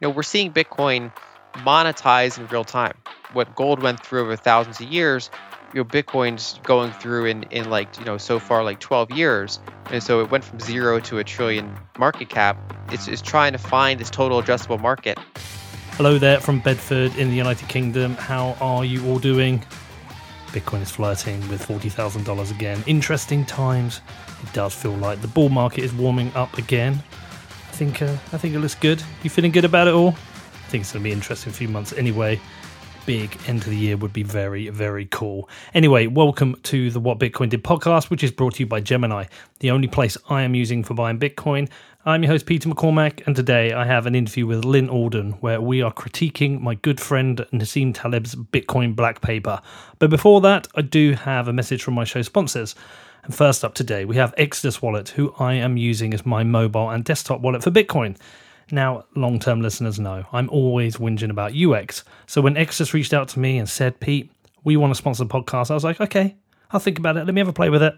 you know, we're seeing Bitcoin monetize in real time. What gold went through over thousands of years, you know, Bitcoin's going through in, in like, you know, so far like 12 years. And so it went from zero to a trillion market cap. It's, it's trying to find this total addressable market. Hello there from Bedford in the United Kingdom. How are you all doing? Bitcoin is flirting with $40,000 again. Interesting times. It does feel like the bull market is warming up again. I think uh, I think it looks good. You feeling good about it all? I think it's going to be interesting few months anyway. Big end of the year would be very, very cool. Anyway, welcome to the What Bitcoin Did podcast, which is brought to you by Gemini, the only place I am using for buying Bitcoin. I'm your host, Peter McCormack, and today I have an interview with Lyn Alden where we are critiquing my good friend Nassim Taleb's Bitcoin black paper. But before that, I do have a message from my show sponsors. And first up today, we have Exodus Wallet, who I am using as my mobile and desktop wallet for Bitcoin. Now, long term listeners know I'm always whinging about UX. So when Exodus reached out to me and said, Pete, we want to sponsor the podcast, I was like, okay, I'll think about it. Let me have a play with it.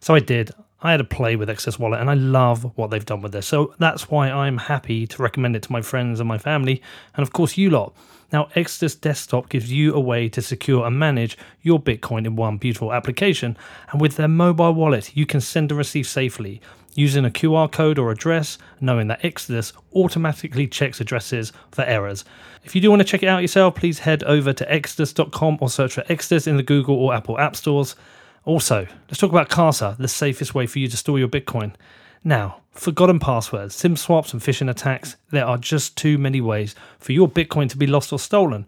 So I did. I had a play with Exodus Wallet and I love what they've done with this. So that's why I'm happy to recommend it to my friends and my family, and of course, you lot. Now, Exodus Desktop gives you a way to secure and manage your Bitcoin in one beautiful application. And with their mobile wallet, you can send and receive safely using a QR code or address, knowing that Exodus automatically checks addresses for errors. If you do want to check it out yourself, please head over to exodus.com or search for Exodus in the Google or Apple App Stores. Also, let's talk about Casa, the safest way for you to store your Bitcoin. Now, forgotten passwords, SIM swaps, and phishing attacks, there are just too many ways for your Bitcoin to be lost or stolen.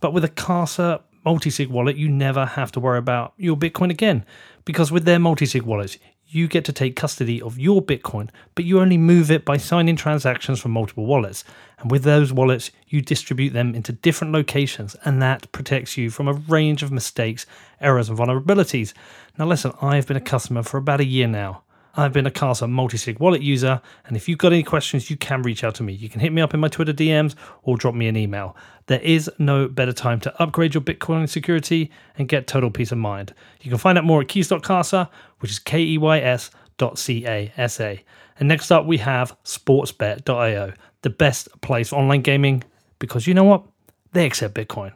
But with a Casa multi-sig wallet, you never have to worry about your Bitcoin again. Because with their multi-sig wallets, you get to take custody of your Bitcoin, but you only move it by signing transactions from multiple wallets. And with those wallets, you distribute them into different locations, and that protects you from a range of mistakes, errors, and vulnerabilities. Now, listen, I've been a customer for about a year now. I've been a Casa multi-sig wallet user, and if you've got any questions, you can reach out to me. You can hit me up in my Twitter DMs or drop me an email. There is no better time to upgrade your Bitcoin security and get total peace of mind. You can find out more at keys.casa, which is K-E-Y-S dot C-A-S-A. And next up, we have sportsbet.io, the best place for online gaming, because you know what? They accept Bitcoin.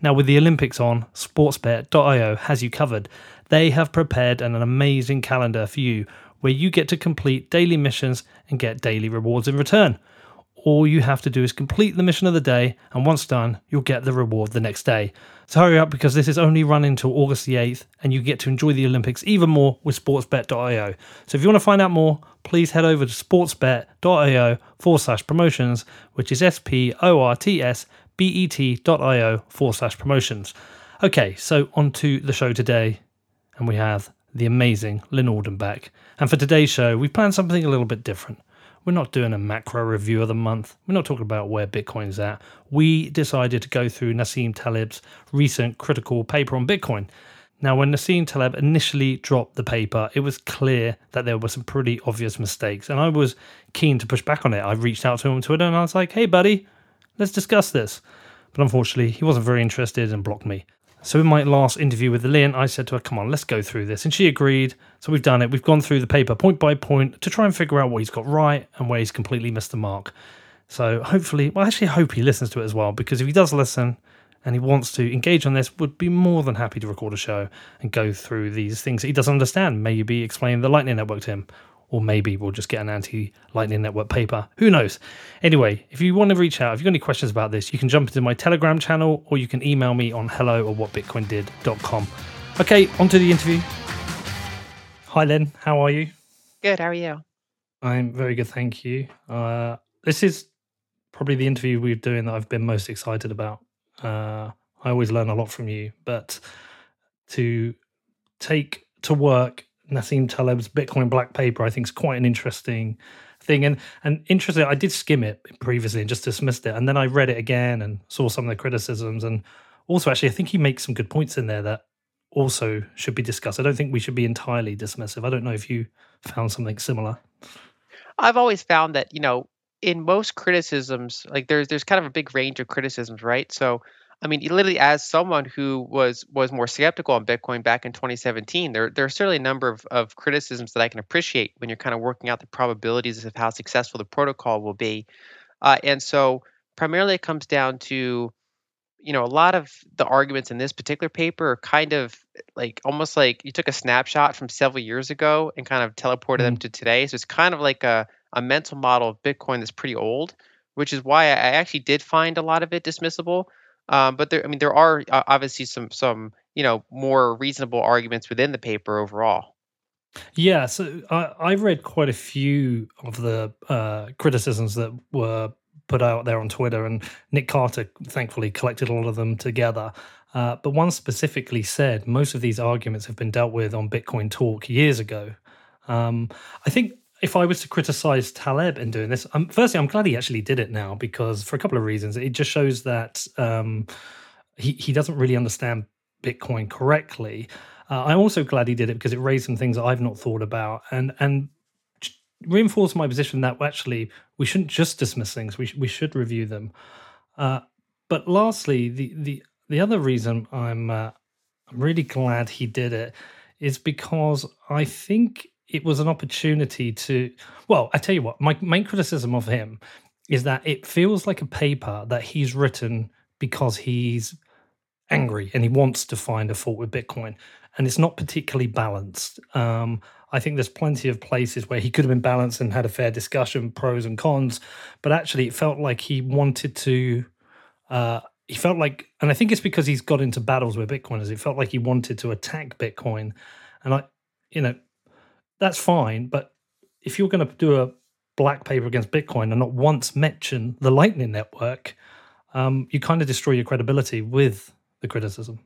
Now, with the Olympics on, sportsbet.io has you covered. They have prepared an amazing calendar for you where you get to complete daily missions and get daily rewards in return. All you have to do is complete the mission of the day, and once done, you'll get the reward the next day. So hurry up because this is only running until August the 8th, and you get to enjoy the Olympics even more with sportsbet.io. So if you want to find out more, please head over to sportsbet.io forward slash promotions, which is S P O R T S B E T.io forward slash promotions. Okay, so on to the show today, and we have the amazing Lyn Alden back. And for today's show, we've planned something a little bit different. We're not doing a macro review of the month. We're not talking about where Bitcoin's at. We decided to go through Nassim Taleb's recent critical paper on Bitcoin. Now, when Nassim Taleb initially dropped the paper, it was clear that there were some pretty obvious mistakes, and I was keen to push back on it. I reached out to him on Twitter and I was like, hey, buddy, let's discuss this. But unfortunately, he wasn't very interested and blocked me. So in my last interview with Lyn, I said to her, "Come on, let's go through this," and she agreed. So we've done it. We've gone through the paper point by point to try and figure out what he's got right and where he's completely missed the mark. So hopefully, well, actually, I hope he listens to it as well because if he does listen and he wants to engage on this, would be more than happy to record a show and go through these things that he doesn't understand. Maybe explain the Lightning Network to him, or maybe we'll just get an anti Lightning Network paper. Who knows? Anyway, if you want to reach out, if you've got any questions about this, you can jump into my Telegram channel or you can email me on hello or whatbitcoindid.com. Okay, on to the interview. Hi, Lyn. How are you? Good. How are you? I'm very good, thank you. Uh, this is probably the interview we're doing that I've been most excited about. Uh, I always learn a lot from you, but to take to work Nassim Taleb's Bitcoin Black Paper, I think is quite an interesting thing. And and interesting, I did skim it previously and just dismissed it, and then I read it again and saw some of the criticisms, and also actually I think he makes some good points in there that also should be discussed. I don't think we should be entirely dismissive. I don't know if you found something similar. I've always found that you know in most criticisms, like there's there's kind of a big range of criticisms, right? So I mean, literally, as someone who was was more skeptical on Bitcoin back in 2017, there there are certainly a number of, of criticisms that I can appreciate when you're kind of working out the probabilities of how successful the protocol will be. Uh, and so, primarily it comes down to you know, a lot of the arguments in this particular paper are kind of like almost like you took a snapshot from several years ago and kind of teleported mm. them to today. So it's kind of like a, a mental model of Bitcoin that's pretty old, which is why I actually did find a lot of it dismissible. Um, but there, I mean, there are uh, obviously some some you know more reasonable arguments within the paper overall. Yeah, so I, I read quite a few of the uh, criticisms that were put out there on Twitter, and Nick Carter thankfully collected a lot of them together. Uh, but one specifically said most of these arguments have been dealt with on Bitcoin Talk years ago. Um, I think if I was to criticize Taleb in doing this, um, firstly, I'm glad he actually did it now because for a couple of reasons. It just shows that um, he, he doesn't really understand Bitcoin correctly. Uh, I'm also glad he did it because it raised some things I've not thought about. And and reinforce my position that actually we shouldn't just dismiss things; we sh- we should review them. Uh, but lastly, the the the other reason I'm uh, I'm really glad he did it is because I think it was an opportunity to. Well, I tell you what, my main criticism of him is that it feels like a paper that he's written because he's angry and he wants to find a fault with Bitcoin, and it's not particularly balanced. Um, I think there's plenty of places where he could have been balanced and had a fair discussion, pros and cons. But actually, it felt like he wanted to. Uh, he felt like, and I think it's because he's got into battles with Bitcoiners. It felt like he wanted to attack Bitcoin, and I, you know, that's fine. But if you're going to do a black paper against Bitcoin and not once mention the Lightning Network, um, you kind of destroy your credibility with the criticism.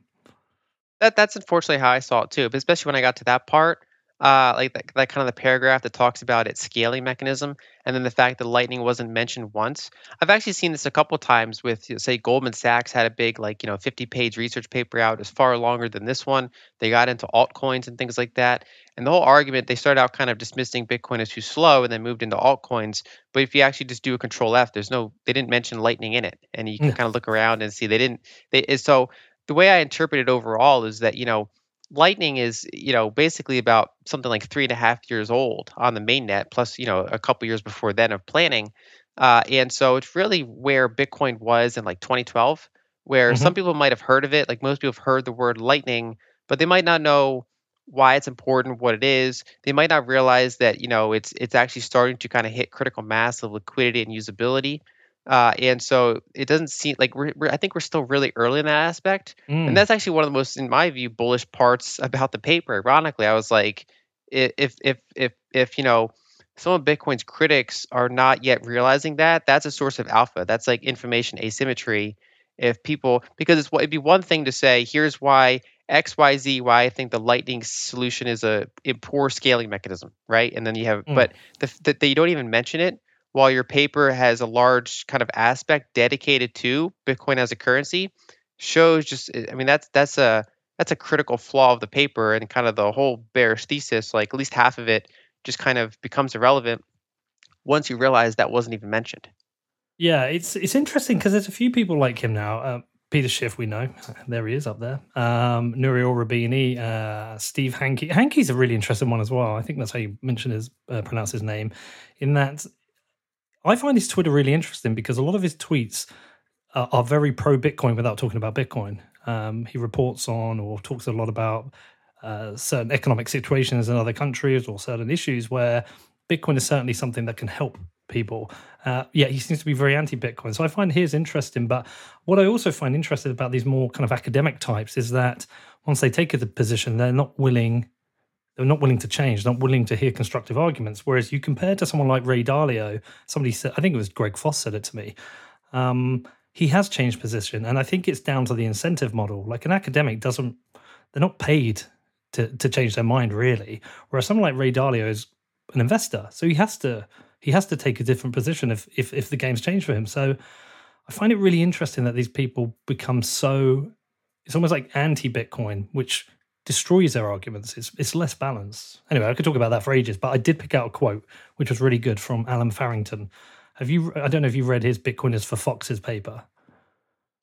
That that's unfortunately how I saw it too. But especially when I got to that part, uh, like that, that kind of the paragraph that talks about its scaling mechanism, and then the fact that Lightning wasn't mentioned once. I've actually seen this a couple times with, say, Goldman Sachs had a big, like, you know, 50 page research paper out. It's far longer than this one. They got into altcoins and things like that. And the whole argument, they started out kind of dismissing Bitcoin as too slow and then moved into altcoins. But if you actually just do a control F, there's no, they didn't mention Lightning in it. And you can kind of look around and see they didn't, they, so the way I interpret it overall is that, you know, Lightning is, you know, basically about something like three and a half years old on the mainnet, plus, you know, a couple years before then of planning. Uh, and so it's really where Bitcoin was in like 2012, where mm-hmm. some people might have heard of it. Like most people have heard the word Lightning, but they might not know why it's important, what it is. They might not realize that, you know, it's it's actually starting to kind of hit critical mass of liquidity and usability. Uh, and so it doesn't seem like we're, we're, I think we're still really early in that aspect. Mm. And that's actually one of the most, in my view, bullish parts about the paper. Ironically, I was like, if, if, if, if, you know, some of Bitcoin's critics are not yet realizing that, that's a source of alpha. That's like information asymmetry. If people, because it's, what it'd be one thing to say, here's why X, Y, Z, why I think the Lightning solution is a, a poor scaling mechanism, right? And then you have, mm. but the, the, they don't even mention it while your paper has a large kind of aspect dedicated to Bitcoin as a currency, shows just I mean that's that's a that's a critical flaw of the paper and kind of the whole bearish thesis. Like at least half of it just kind of becomes irrelevant once you realize that wasn't even mentioned. Yeah, it's it's interesting because there's a few people like him now. Uh, Peter Schiff, we know. There he is up there. Um, Nouriel Roubini, uh, Steve Hanke. Hanke's a really interesting one as well. I think that's how you mention his, uh, pronounce his name. In that I find his Twitter really interesting because a lot of his tweets are, are very pro Bitcoin without talking about Bitcoin. Um, he reports on or talks a lot about uh, certain economic situations in other countries or certain issues where Bitcoin is certainly something that can help people. Uh, yeah, he seems to be very anti-Bitcoin. So I find his interesting. But what I also find interesting about these more kind of academic types is that once they take a position, they're not willing they're not willing to change, not willing to hear constructive arguments. Whereas you compare to someone like Ray Dalio, somebody said, I think it was Greg Foss said it to me. Um, he has changed position, and I think it's down to the incentive model. Like an academic doesn't, they're not paid to to change their mind really. Whereas someone like Ray Dalio is an investor, so he has to he has to take a different position if if if the game's changed for him. So I find it really interesting that these people become so. It's almost like anti-Bitcoin, which destroys their arguments. It's it's less balanced. Anyway, I could talk about that for ages, but I did pick out a quote which was really good from Allen Farrington. Have you? I don't know if you've read his Bitcoin is for Foxes paper.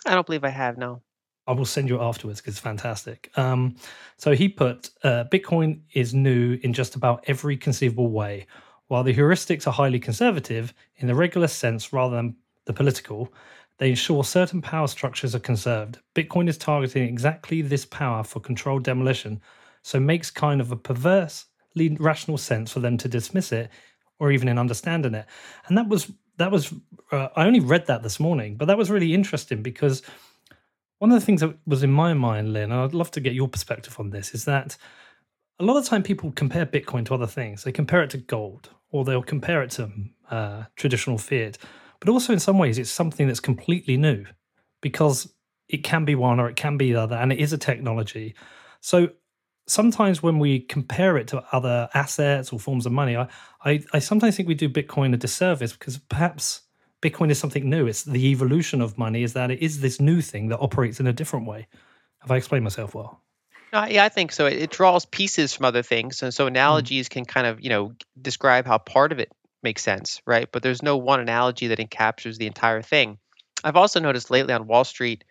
I don't believe I have. No. I will send you it afterwards because it's fantastic. Um, so he put uh, Bitcoin is new in just about every conceivable way. While the heuristics are highly conservative in the regular sense rather than the political, they ensure certain power structures are conserved. Bitcoin is targeting exactly this power for controlled demolition, so makes kind of a perverse rational sense for them to dismiss it or even in understanding it. And that was that was uh, I only read that this morning, but that was really interesting because one of the things that was in my mind, Lyn, and I'd love to get your perspective on this, is that a lot of time people compare Bitcoin to other things. They compare it to gold, or they'll compare it to uh, traditional fiat. But also, in some ways, it's something that's completely new because it can be one or it can be the other, and it is a technology. So sometimes when we compare it to other assets or forms of money, I, I, I sometimes think we do Bitcoin a disservice because perhaps Bitcoin is something new. It's the evolution of money is that it is this new thing that operates in a different way. Have I explained myself well? Uh, yeah, I think so. It, it, draws pieces from other things, and so hmm. analogies can kind of you know describe how part of it makes sense, right? But there's no one analogy that encapsulates the entire thing. I've also noticed lately on Wall Street,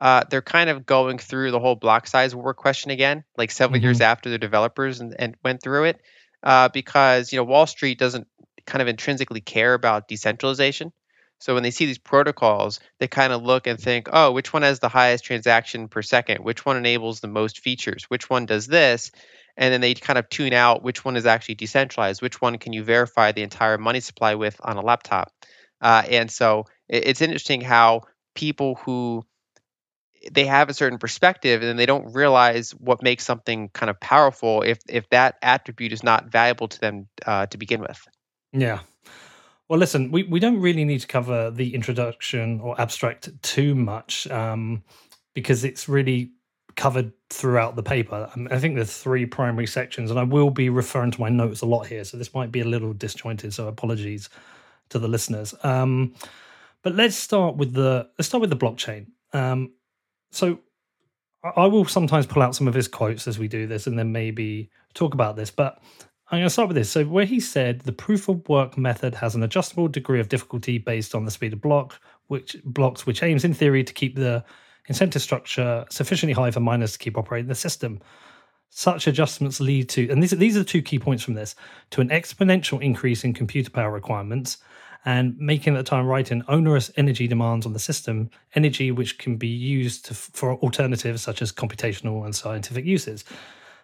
uh, they're kind of going through the whole block size war question again, like several mm-hmm. years after the developers and, and went through it, uh, because you know Wall Street doesn't kind of intrinsically care about decentralization. So when they see these protocols, they kind of look and think, oh, which one has the highest transaction per second? Which one enables the most features? Which one does this? And then they kind of tune out which one is actually decentralized. Which one can you verify the entire money supply with on a laptop? Uh, and so it's interesting how people who they have a certain perspective and they don't realize what makes something kind of powerful if if that attribute is not valuable to them uh, to begin with. Yeah, well, listen, we, we don't really need to cover the introduction or abstract too much um, because it's really covered throughout the paper. I think there's three primary sections, and I will be referring to my notes a lot here, so this might be a little disjointed. So apologies to the listeners. Um, but let's start with the let's start with the blockchain. Um, so I will sometimes pull out some of his quotes as we do this, and then maybe talk about this. But I'm going to start with this. So, where he said the proof of work method has an adjustable degree of difficulty based on the speed of block, which blocks, which aims in theory to keep the incentive structure sufficiently high for miners to keep operating the system. Such adjustments lead to, and these, these are the two key points from this, to an exponential increase in computer power requirements and making at the time right in onerous energy demands on the system, energy which can be used to, for alternatives such as computational and scientific uses.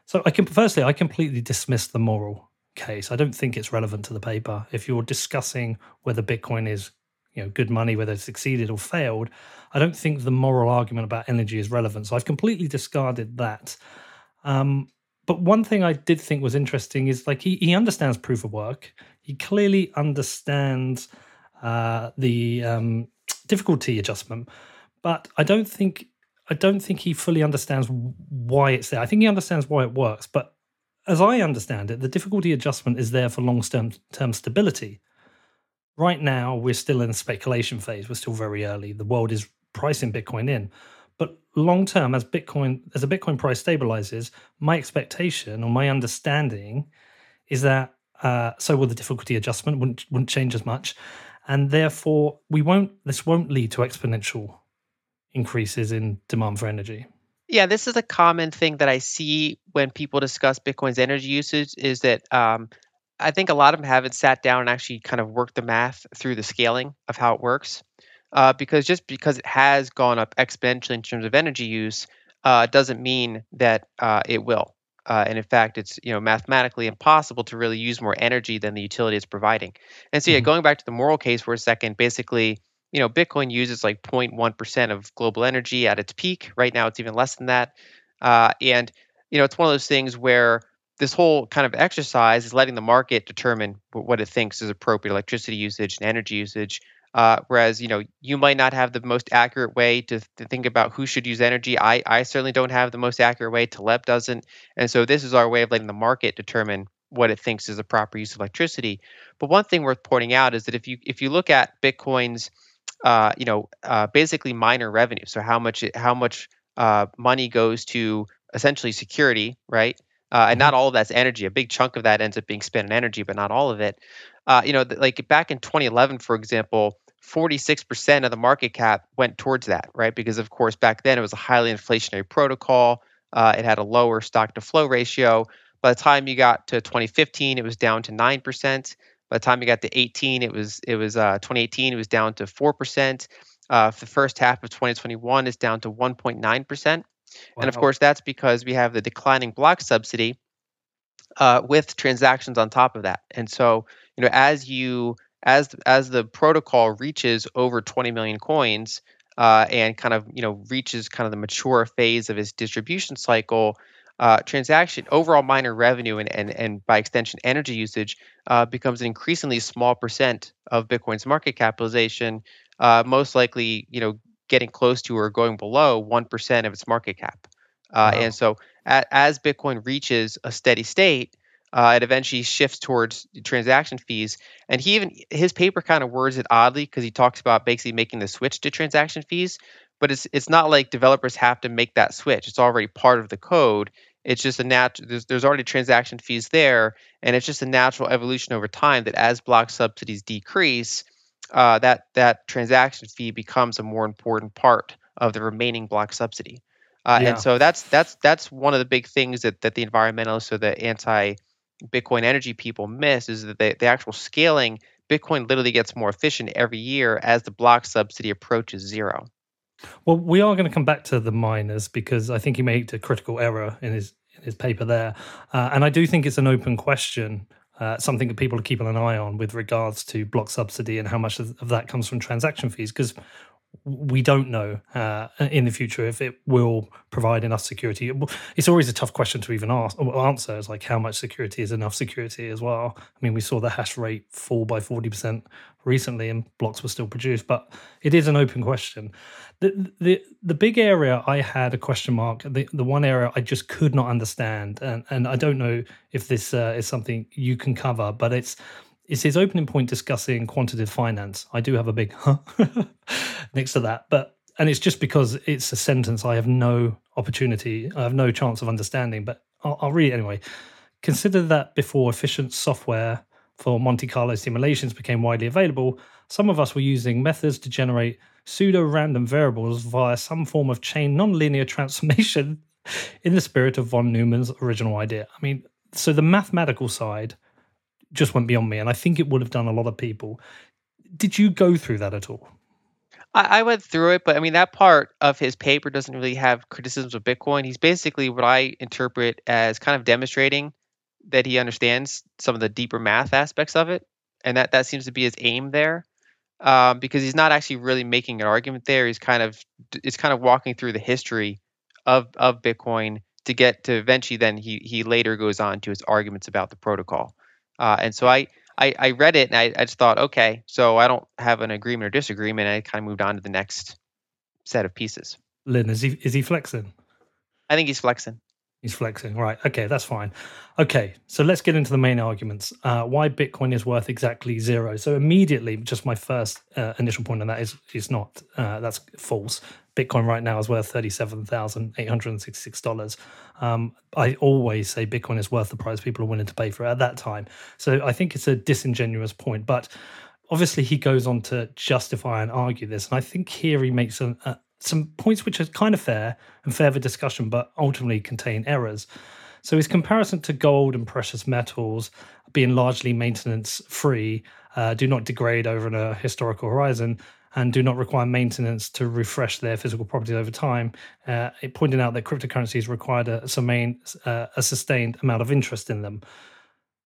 So I can firstly, I completely dismiss the moral case. I don't think it's relevant to the paper. If you're discussing whether Bitcoin is, you know, good money, whether it succeeded or failed, I don't think the moral argument about energy is relevant. So I've completely discarded that. Um, but one thing I did think was interesting is like he, he understands proof of work. He clearly understands uh, the um, difficulty adjustment, but I don't think I don't think he fully understands why it's there. I think he understands why it works, but as I understand it, the difficulty adjustment is there for long term stability. Right now, we're still in speculation phase. We're still very early. The world is pricing Bitcoin in. But long term, as Bitcoin as the Bitcoin price stabilizes, my expectation or my understanding is that uh, so will the difficulty adjustment wouldn't wouldn't change as much, and therefore we won't. This won't lead to exponential increases in demand for energy. Yeah, this is a common thing that I see when people discuss Bitcoin's energy usage is that um, I think a lot of them haven't sat down and actually kind of worked the math through the scaling of how it works. Uh, because just because it has gone up exponentially in terms of energy use uh, doesn't mean that uh, it will. Uh, and in fact, it's you know mathematically impossible to really use more energy than the utility is providing. And so, yeah, mm-hmm. going back to the moral case for a second, basically, you know, Bitcoin uses like 0.1% of global energy at its peak. Right now, it's even less than that. Uh, and, you know, it's one of those things where this whole kind of exercise is letting the market determine what it thinks is appropriate electricity usage and energy usage. Uh, whereas, you know, you might not have the most accurate way to, to think about who should use energy. I, I certainly don't have the most accurate way. Taleb doesn't. And so this is our way of letting the market determine what it thinks is a proper use of electricity. But one thing worth pointing out is that if you if you look at Bitcoin's uh, you know, uh, basically miner revenue. So how much how much uh, money goes to essentially security, right? Uh, and mm-hmm. not all of that's energy. A big chunk of that ends up being spent in energy, but not all of it. Uh, you know, like back in 2011, for example, 46% of the market cap went towards that, right? Because of course back then it was a highly inflationary protocol. Uh, it had a lower stock to flow ratio. By the time you got to 2015, it was down to nine percent. By the time you got to 18, it was it was uh, 2018, it was down to four percent. Uh, for the first half of 2021, it's down to 1.9 percent. Wow. And of course, that's because we have the declining block subsidy uh, with transactions on top of that. And so, you know, as you as as the protocol reaches over 20 million coins uh, and kind of you know reaches kind of the mature phase of its distribution cycle, uh, transaction overall miner revenue and, and and by extension energy usage uh, becomes an increasingly small percent of Bitcoin's market capitalization, uh, most likely you know getting close to or going below one percent of its market cap. Uh, wow. And so as Bitcoin reaches a steady state, uh, it eventually shifts towards transaction fees. And he even his paper kind of words it oddly because he talks about basically making the switch to transaction fees. But it's it's not like developers have to make that switch. It's already part of the code. It's just a natural. There's, there's already transaction fees there, and it's just a natural evolution over time that as block subsidies decrease, uh, that that transaction fee becomes a more important part of the remaining block subsidy. Uh, yeah. And so that's that's that's one of the big things that that the environmentalists or the anti Bitcoin energy people miss is that the, the actual scaling Bitcoin literally gets more efficient every year as the block subsidy approaches zero. Well, we are going to come back to the miners because I think he made a critical error in his in his paper there, uh, and I do think it's an open question, uh, something that people are keeping an eye on with regards to block subsidy and how much of, that comes from transaction fees. Because we don't know uh, in the future if it will provide enough security. It's always a tough question to even ask or answer. It's like how much security is enough security as well. I mean, we saw the hash rate fall by forty percent recently, and blocks were still produced, but it is an open question. The the the big area I had a question mark. The the one area I just could not understand, and and I don't know if this uh, is something you can cover, but it's is his opening point discussing quantitative finance. I do have a big huh next to that, but and it's just because it's a sentence I have no opportunity, I have no chance of understanding. But I'll, I'll read it anyway. Consider that before efficient software for Monte Carlo simulations became widely available, some of us were using methods to generate pseudo random variables via some form of chain nonlinear transformation in the spirit of von Neumann's original idea. I mean, so the mathematical side just went beyond me, and I think it would have done a lot of people. Did you go through that at all? I, I went through it, but I mean that part of his paper doesn't really have criticisms of Bitcoin. He's basically what I interpret as kind of demonstrating that he understands some of the deeper math aspects of it, and that that seems to be his aim there. Um, because he's not actually really making an argument there. He's kind of it's kind of walking through the history of of Bitcoin to get to eventually. Then he he later goes on to his arguments about the protocol. Uh, and so I, I, I read it and I, I just thought, okay, so I don't have an agreement or disagreement. I kind of moved on to the next set of pieces. Lyn, is he is he flexing? I think he's flexing. He's flexing. Right. Okay, that's fine. Okay, so let's get into the main arguments. Uh, why Bitcoin is worth exactly zero. So immediately, just my first uh, initial point on that is is not uh, that's false. Bitcoin right now is worth thirty-seven thousand eight hundred and sixty-six dollars. Um, I always say Bitcoin is worth the price people are willing to pay for it at that time. So I think it's a disingenuous point, but obviously he goes on to justify and argue this, and I think here he makes a, a some points which are kind of fair and fair for discussion, but ultimately contain errors. So his comparison to gold and precious metals being largely maintenance free, uh, do not degrade over a historical horizon, and do not require maintenance to refresh their physical properties over time. Uh, it pointed out that cryptocurrencies required a, uh, a sustained amount of interest in them.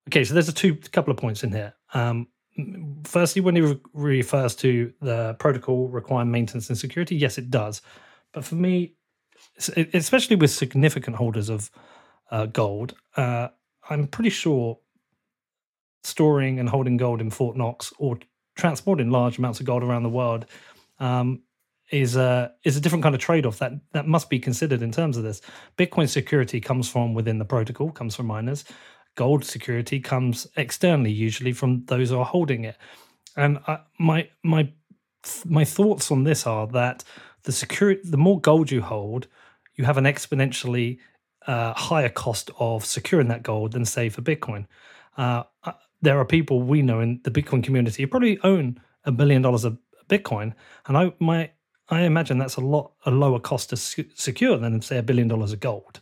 Okay, so there's a two couple of points in here. Um, firstly, when he re- refers to the protocol requiring maintenance and security, yes, it does. But for me, especially with significant holders of uh, gold, uh, I'm pretty sure storing and holding gold in Fort Knox or transporting large amounts of gold around the world um, is a is a different kind of trade off that that must be considered in terms of this. Bitcoin security comes from within the protocol, comes from miners gold security comes externally, usually from those who are holding it. And I, my my my thoughts on this are that the security, the more gold you hold, you have an exponentially uh, higher cost of securing that gold than say for Bitcoin. Uh, uh there are people we know in the Bitcoin community who probably own a billion dollars of Bitcoin, and I my I imagine that's a lot a lower cost to secure than say a billion dollars of gold.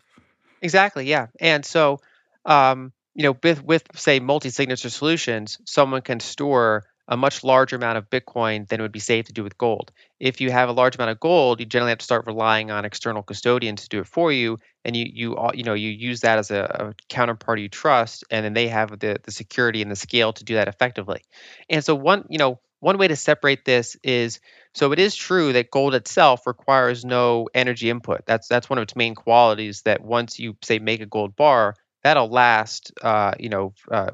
Exactly, yeah, and so um, you know, with with say multi-signature solutions, someone can store a much larger amount of Bitcoin than it would be safe to do with gold. If you have a large amount of gold, you generally have to start relying on external custodians to do it for you, and you you you know you use that as a, a counterparty you trust, and then they have the the security and the scale to do that effectively. And so one you know one way to separate this is so it is true that gold itself requires no energy input. That's that's one of its main qualities. That once you say make a gold bar, that'll last, uh, you know, uh,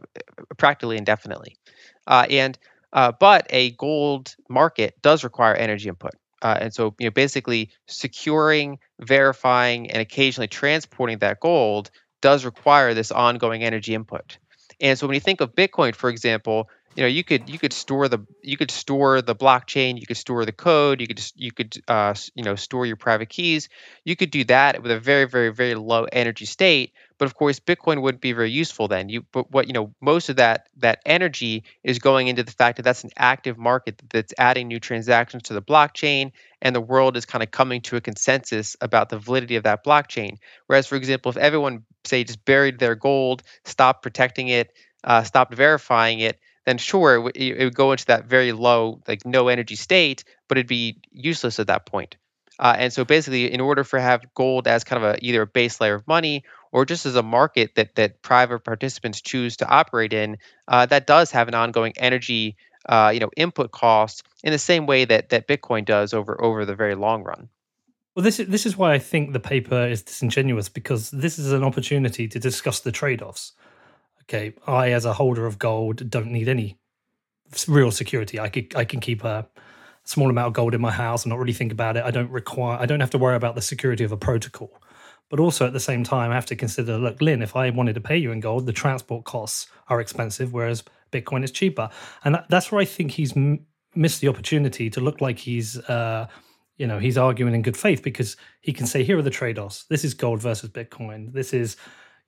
practically indefinitely. Uh, and uh, but a gold market does require energy input. Uh, and so, you know, basically securing, verifying, and occasionally transporting that gold does require this ongoing energy input. And so, when you think of Bitcoin, for example, you know, you could you could store the you could store the blockchain, you could store the code, you could you could uh, you know store your private keys. You could do that with a very very very low energy state, but of course, Bitcoin wouldn't be very useful then. You, but what you know, most of that that energy is going into the fact that that's an active market that's adding new transactions to the blockchain, and the world is kind of coming to a consensus about the validity of that blockchain. Whereas, for example, if everyone say just buried their gold, stopped protecting it, uh, stopped verifying it, then sure, it, w- it would go into that very low, like no energy state, but it'd be useless at that point. Uh, and so basically, in order for have gold as kind of a either a base layer of money or just as a market that that private participants choose to operate in, uh, that does have an ongoing energy, uh, you know, input cost in the same way that that Bitcoin does over over the very long run. Well, this is this is why I think the paper is disingenuous because this is an opportunity to discuss the trade-offs. Okay, I as a holder of gold don't need any real security. I could I can keep a small amount of gold in my house and not really think about it. I don't require, I don't have to worry about the security of a protocol. But also at the same time, I have to consider look, Lyn, if I wanted to pay you in gold, the transport costs are expensive, whereas Bitcoin is cheaper. And that, that's where I think he's m- missed the opportunity to look like he's, uh, you know, he's arguing in good faith because he can say, here are the trade offs. This is gold versus Bitcoin. This is,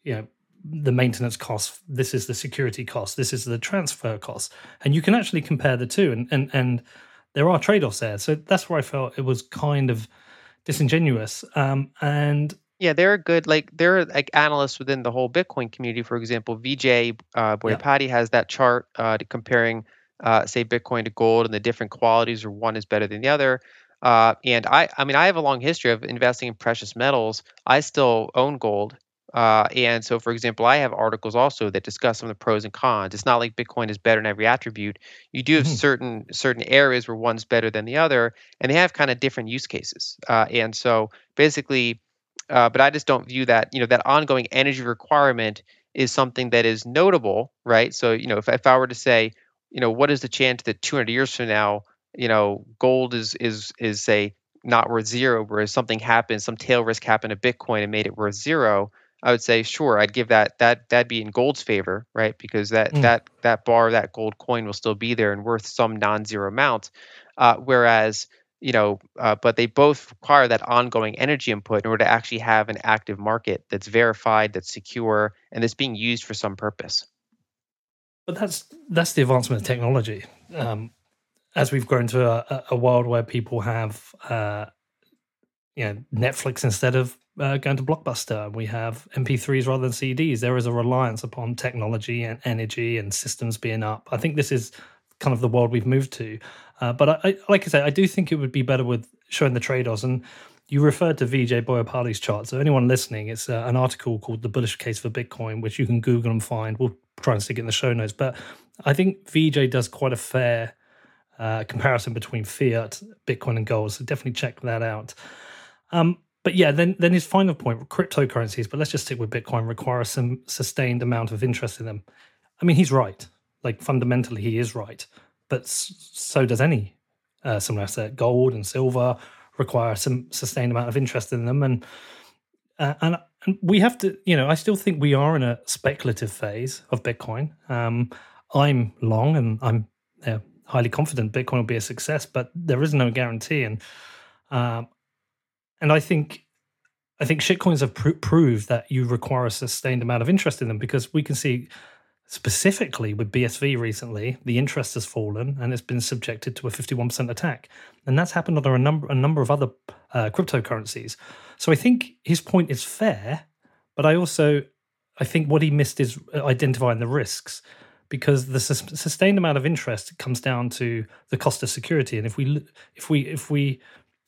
you know, the maintenance cost. This is the security cost. This is the transfer cost. And you can actually compare the two. And, and, and, there are trade offs there. So that's where I felt it was kind of disingenuous. Um, and yeah, there are good like there are like analysts within the whole Bitcoin community. For example, Vijay uh, Boyapati yeah. has that chart uh, comparing, uh, say, Bitcoin to gold and the different qualities, or one is better than the other. Uh, and I, I mean, I have a long history of investing in precious metals. I still own gold, uh, and so, for example, I have articles also that discuss some of the pros and cons. It's not like Bitcoin is better in every attribute. You do have mm-hmm. certain certain areas where one's better than the other, and they have kind of different use cases. Uh, and so, basically, uh, but I just don't view that you know that ongoing energy requirement is something that is notable, right? So, you know, if if I were to say, you know, what is the chance that 200 years from now, you know, gold is is is say not worth zero, whereas something happened, some tail risk happened to Bitcoin and made it worth zero I would say sure I'd give that that that'd be in gold's favor, right? Because that mm. that that bar that gold coin will still be there and worth some non-zero amount. Uh, whereas you know, uh, but they both require that ongoing energy input in order to actually have an active market that's verified, that's secure, and that's being used for some purpose. But that's that's the advancement of technology. Um, as we've grown to a, a world where people have, uh, you know, Netflix instead of uh, going to Blockbuster. We have MP3s rather than CDs. There is a reliance upon technology and energy and systems being up. I think this is kind of the world we've moved to. Uh, but I, I, like I say, I do think it would be better with showing the trade offs. And you referred to Vijay Boyapati's chart. So anyone listening, it's uh, an article called "The Bullish Case for Bitcoin," which you can Google and find. We'll try and stick it in the show notes. But I think Vijay does quite a fair uh, comparison between fiat, Bitcoin, and gold. So definitely check that out. Um, but yeah, then then his final point, cryptocurrencies, but let's just stick with Bitcoin, require some sustained amount of interest in them. I mean, he's right. Like fundamentally, he is right. But so does any uh, similar asset. Gold and silver require some sustained amount of interest in them, and uh, and and we have to, you know, I still think we are in a speculative phase of Bitcoin. Um, I'm long, and I'm uh, highly confident Bitcoin will be a success, but there is no guarantee, and um, and I think I think shitcoins have pr- proved that you require a sustained amount of interest in them because we can see specifically with BSV recently, the interest has fallen and it's been subjected to a 51% attack. And that's happened on a number, a number of other uh, cryptocurrencies. So I think his point is fair, but I also I think what he missed is identifying the risks because the sus- sustained amount of interest comes down to the cost of security and if we if we if we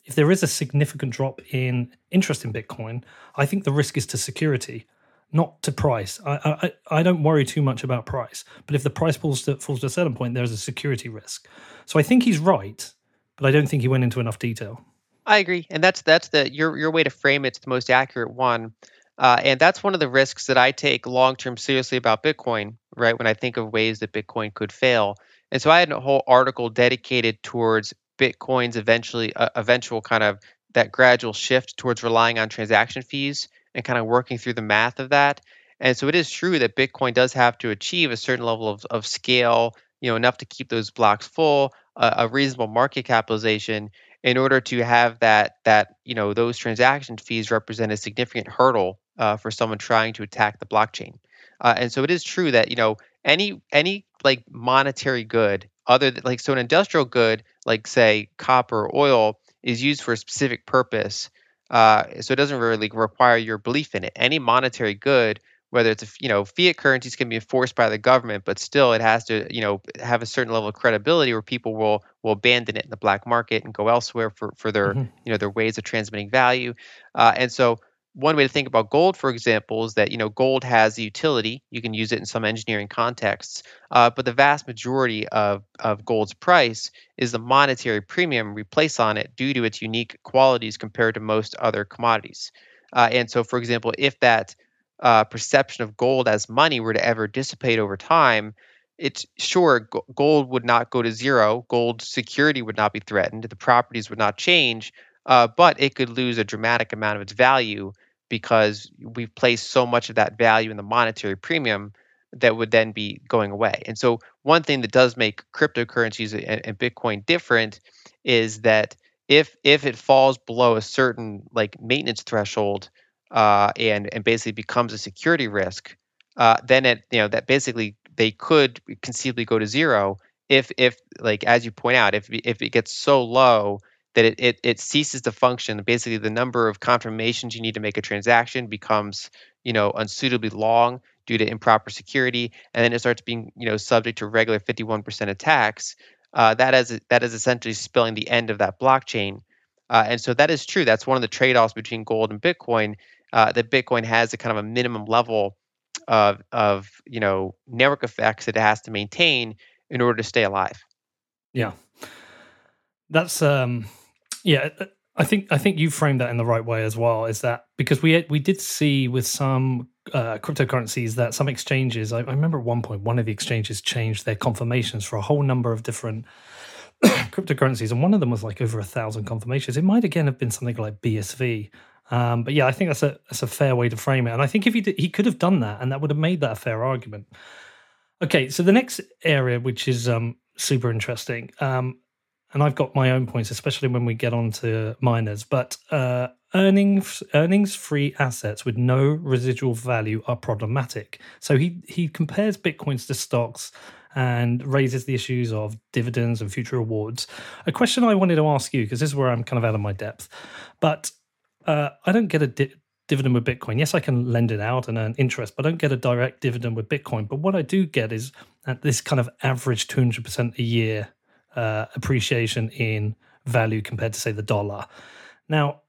if there is a significant drop in interest in bitcoin i think the risk is to security not to price. I i, I don't worry too much about price but if the price falls to, falls to a certain point there's a security risk. So i think he's right but i don't think he went into enough detail. I agree, and that's that's the your your way to frame it's the most accurate one, uh, and that's one of the risks that I take long term seriously about Bitcoin. Right when I think of ways that Bitcoin could fail, and so I had a whole article dedicated towards Bitcoin's eventually uh, eventual kind of that gradual shift towards relying on transaction fees and kind of working through the math of that. And so it is true that Bitcoin does have to achieve a certain level of, of scale, you know, enough to keep those blocks full, uh, a reasonable market capitalization, in order to have that that you know those transaction fees represent a significant hurdle uh, for someone trying to attack the blockchain. Uh, and so it is true that you know any any like monetary good other than like so an industrial good like say copper or oil is used for a specific purpose. Uh, so it doesn't really require your belief in it. Any monetary good whether it's a, you know fiat currencies can be enforced by the government but still it has to you know have a certain level of credibility where people will will abandon it in the black market and go elsewhere for for their mm-hmm. you know their ways of transmitting value uh, and so one way to think about gold for example is that you know gold has a utility you can use it in some engineering contexts uh, but the vast majority of of gold's price is the monetary premium we place on it due to its unique qualities compared to most other commodities uh, and so for example if that uh, perception of gold as money were to ever dissipate over time, it's sure gold would not go to zero. Gold security would not be threatened. The properties would not change, uh, but it could lose a dramatic amount of its value because we've placed so much of that value in the monetary premium that would then be going away. And so, one thing that does make cryptocurrencies and, and Bitcoin different is that if if it falls below a certain like maintenance threshold, uh, and and basically becomes a security risk, uh, then it you know that basically they could conceivably go to zero if if like as you point out if if it gets so low that it, it, it ceases to function. Basically the number of confirmations you need to make a transaction becomes you know unsuitably long due to improper security and then it starts being you know subject to regular 51% attacks uh, that is that is essentially spelling the end of that blockchain. Uh, and so that is true. That's one of the trade-offs between gold and bitcoin uh, that Bitcoin has a kind of a minimum level of of you know network effects that it has to maintain in order to stay alive. Yeah, that's um, yeah. Uh, I think I think you framed that in the right way as well. Is that because we we did see with some uh, cryptocurrencies that some exchanges. I, I remember at one point one of the exchanges changed their confirmations for a whole number of different cryptocurrencies, and one of them was like over a thousand confirmations. It might again have been something like BSV, um, but yeah, I think that's a that's a fair way to frame it. And I think if he did, he could have done that, and that would have made that a fair argument. Okay, so the next area, which is um, super interesting, um, and I've got my own points, especially when we get on to miners. But uh, earnings earnings free assets with no residual value are problematic. So he he compares bitcoins to stocks and raises the issues of dividends and future rewards. A question I wanted to ask you because this is where I'm kind of out of my depth, but uh, I don't get a di- dividend with Bitcoin. Yes, I can lend it out and earn interest, but I don't get a direct dividend with Bitcoin. But what I do get is at this kind of average 200% a year uh, appreciation in value compared to, say, the dollar. Now,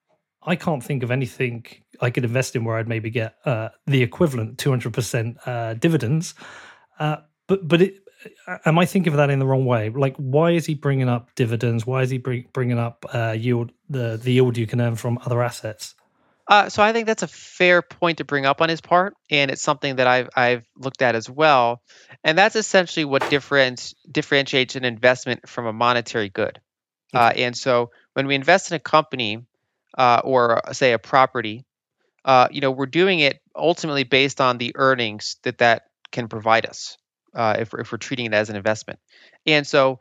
I can't think of anything I could invest in where I'd maybe get uh, the equivalent 200% uh, dividends. Uh, but but it, am I thinking of that in the wrong way? Like, why is he bringing up dividends? Why is he bring, bringing up uh, yield, the the yield you can earn from other assets? Uh, so I think that's a fair point to bring up on his part, and it's something that I've I've looked at as well, and that's essentially what different differentiates an investment from a monetary good. Okay. Uh, and so when we invest in a company uh, or say a property, uh, you know, we're doing it ultimately based on the earnings that that can provide us uh, if, if we're treating it as an investment. And so,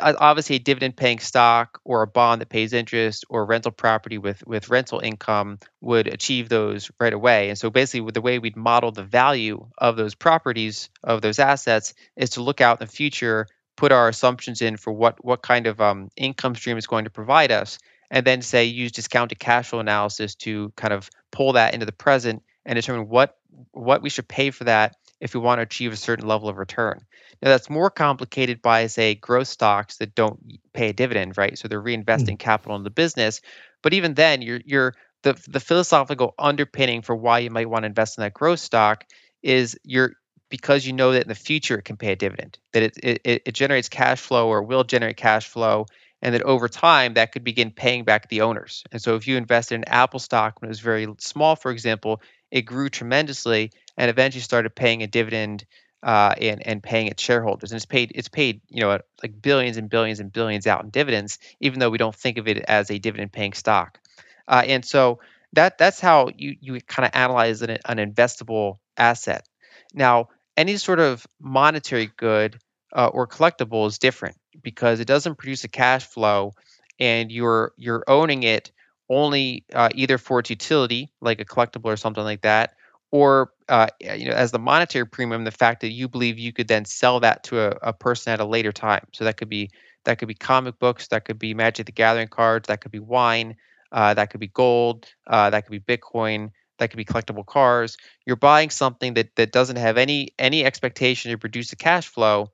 obviously, a dividend paying stock or a bond that pays interest or rental property with, with rental income would achieve those right away. And so, basically, the way we'd model the value of those properties, of those assets, is to look out in the future, put our assumptions in for what, what kind of um, income stream is going to provide us, and then say use discounted cash flow analysis to kind of pull that into the present and determine what what we should pay for that if we want to achieve a certain level of return. Now that's more complicated by say growth stocks that don't pay a dividend, right? So they're reinvesting mm. capital in the business. But even then, you're you're the the philosophical underpinning for why you might want to invest in that growth stock is you're because you know that in the future it can pay a dividend, that it, it, it generates cash flow or will generate cash flow, and that over time that could begin paying back the owners. And so if you invested in Apple stock when it was very small, for example, it grew tremendously and eventually started paying a dividend uh, and and paying its shareholders. And it's paid it's paid you know like billions and billions and billions out in dividends, even though we don't think of it as a dividend paying stock. Uh, and so that that's how you you kind of analyze an, an investable asset. Now, any sort of monetary good uh, or collectible is different because it doesn't produce a cash flow, and you're you're owning it only uh, either for its utility, like a collectible or something like that, or uh, you know, as the monetary premium, the fact that you believe you could then sell that to a, a person at a later time. So that could be that could be comic books, that could be Magic the Gathering cards, that could be wine, uh, that could be gold, uh, that could be Bitcoin, that could be collectible cars. You're buying something that that doesn't have any any expectation to produce a cash flow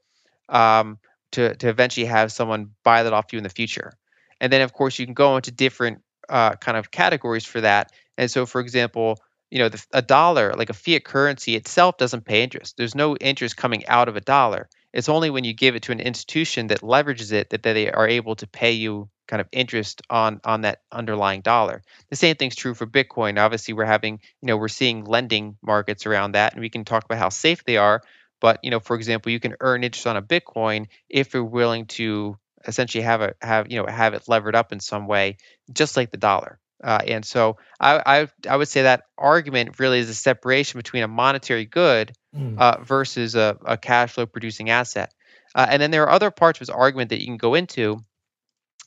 um, to to eventually have someone buy that off you in the future. And then of course you can go into different uh, kind of categories for that. And so, for example, you know, the, a dollar, like a fiat currency itself, doesn't pay interest. There's no interest coming out of a dollar. It's only when you give it to an institution that leverages it that, they are able to pay you kind of interest on on that underlying dollar. The same thing's true for Bitcoin. Obviously, we're having, you know, we're seeing lending markets around that, and we can talk about how safe they are. But you know, for example, you can earn interest on a Bitcoin if you're willing to essentially have a have you know have it levered up in some way, just like the dollar. Uh, and so I, I, I would say that argument really is a separation between a monetary good mm. uh, versus a, a, cash flow producing asset. Uh, and then there are other parts of his argument that you can go into.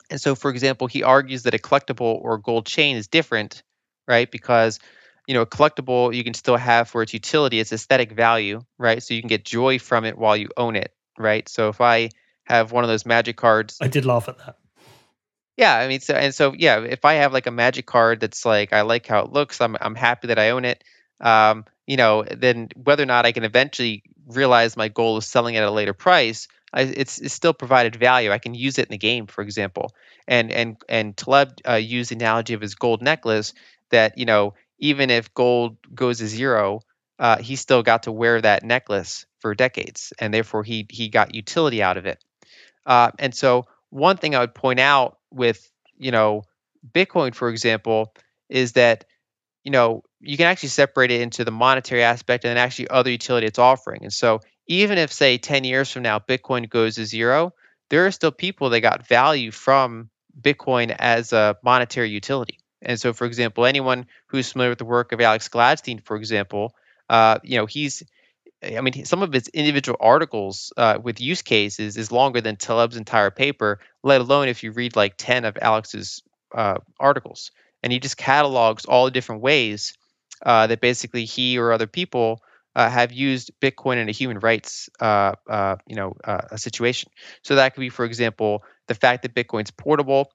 And so, for example, he argues that a collectible or gold chain is different, right? Because you know, a collectible you can still have for its utility, its aesthetic value, right? So you can get joy from it while you own it, right? So if I have one of those magic cards, I did laugh at that. Yeah, I mean, so and so, yeah. If I have like a magic card that's like I like how it looks, I'm I'm happy that I own it. Um, you know, then whether or not I can eventually realize my goal of selling it at a later price, I, it's it's still provided value. I can use it in the game, for example. And and and Taleb uh, used the analogy of his gold necklace that you know even if gold goes to zero, uh, he still got to wear that necklace for decades, and therefore he he got utility out of it. Uh, and so one thing I would point out with you know Bitcoin, for example, is that you know you can actually separate it into the monetary aspect and then actually other utility it's offering. And so even if say 10 years from now Bitcoin goes to zero, there are still people that got value from Bitcoin as a monetary utility. And so, for example, anyone who's familiar with the work of Alex Gladstein, for example, uh, you know, he's I mean, some of its individual articles uh, with use cases is longer than Taleb's entire paper, let alone if you read like 10 of Alex's uh, articles. And he just catalogs all the different ways uh, that basically he or other people uh, have used Bitcoin in a human rights, uh, uh, you know, a situation. So that could be, for example, the fact that Bitcoin's portable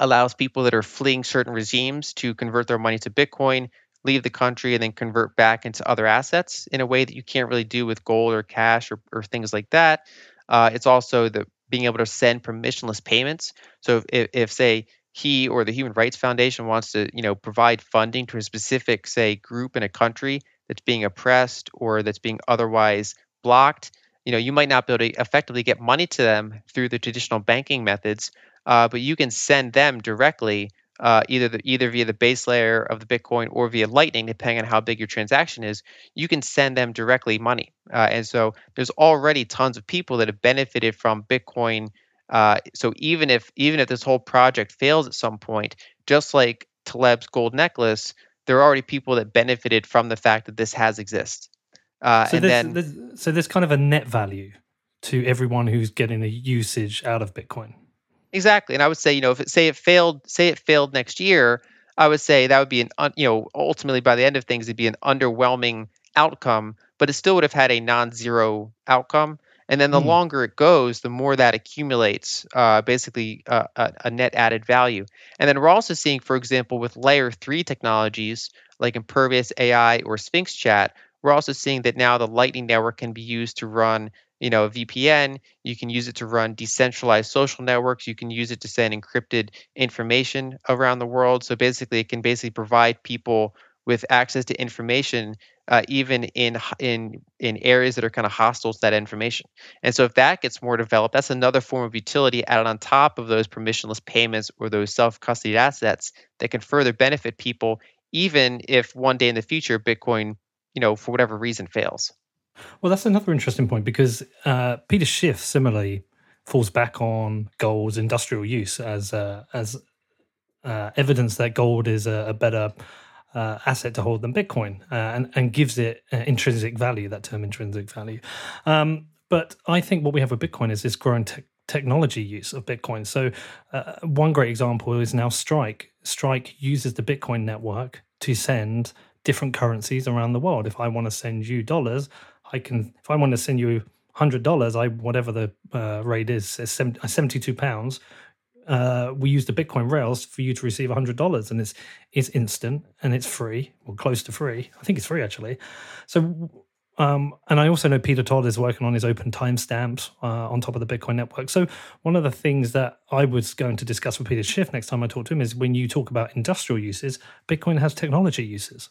allows people that are fleeing certain regimes to convert their money to Bitcoin leave the country and then convert back into other assets in a way that you can't really do with gold or cash or, or things like that. Uh, it's also the being able to send permissionless payments. So if, if, say he or the Human Rights Foundation wants to, you know, provide funding to a specific, say, group in a country that's being oppressed or that's being otherwise blocked, you know, you might not be able to effectively get money to them through the traditional banking methods, uh, but you can send them directly uh, either the, either via the base layer of the Bitcoin or via Lightning, depending on how big your transaction is, you can send them directly money. Uh, and so there's already tons of people that have benefited from Bitcoin. Uh, so even if even if this whole project fails at some point, just like Taleb's gold necklace, there are already people that benefited from the fact that this has exist. Uh, so and there's, then, there's, so there's kind of a net value to everyone who's getting the usage out of Bitcoin. Exactly, and I would say, you know, if it say it failed, say it failed next year, I would say that would be an, you know, ultimately by the end of things, it'd be an underwhelming outcome, but it still would have had a non-zero outcome. And then the mm. longer it goes, the more that accumulates, uh, basically uh, a, a, net added value. And then we're also seeing, for example, with layer three technologies, like Impervious AI or Sphinx Chat, we're also seeing that now the Lightning Network can be used to run you know a VPN. You can use it to run decentralized social networks. You can use it to send encrypted information around the world. So basically, it can basically provide people with access to information uh, even in in in areas that are kind of hostile to that information. And so if that gets more developed, that's another form of utility added on top of those permissionless payments or those self-custodied assets that can further benefit people, even if one day in the future Bitcoin, you know, for whatever reason fails. Well, that's another interesting point because uh, Peter Schiff similarly falls back on gold's industrial use as uh, as uh, evidence that gold is a, a better uh, asset to hold than Bitcoin uh, and, and gives it uh, intrinsic value, that term intrinsic value. Um, but I think what we have with Bitcoin is this growing te- technology use of Bitcoin. So, uh, one great example is now Strike. Strike uses the Bitcoin network to send different currencies around the world. If I want to send you dollars, I can, if I want to send you hundred dollars, I whatever the uh, rate is, 72 pounds uh, we use the Bitcoin Rails for you to receive $100 and it's it's instant and it's free or close to free. I think it's free actually. So um, and I also know Peter Todd is working on his open timestamps uh, on top of the Bitcoin network. So one of the things that I was going to discuss with Peter Schiff next time I talk to him is when you talk about industrial uses, Bitcoin has technology uses.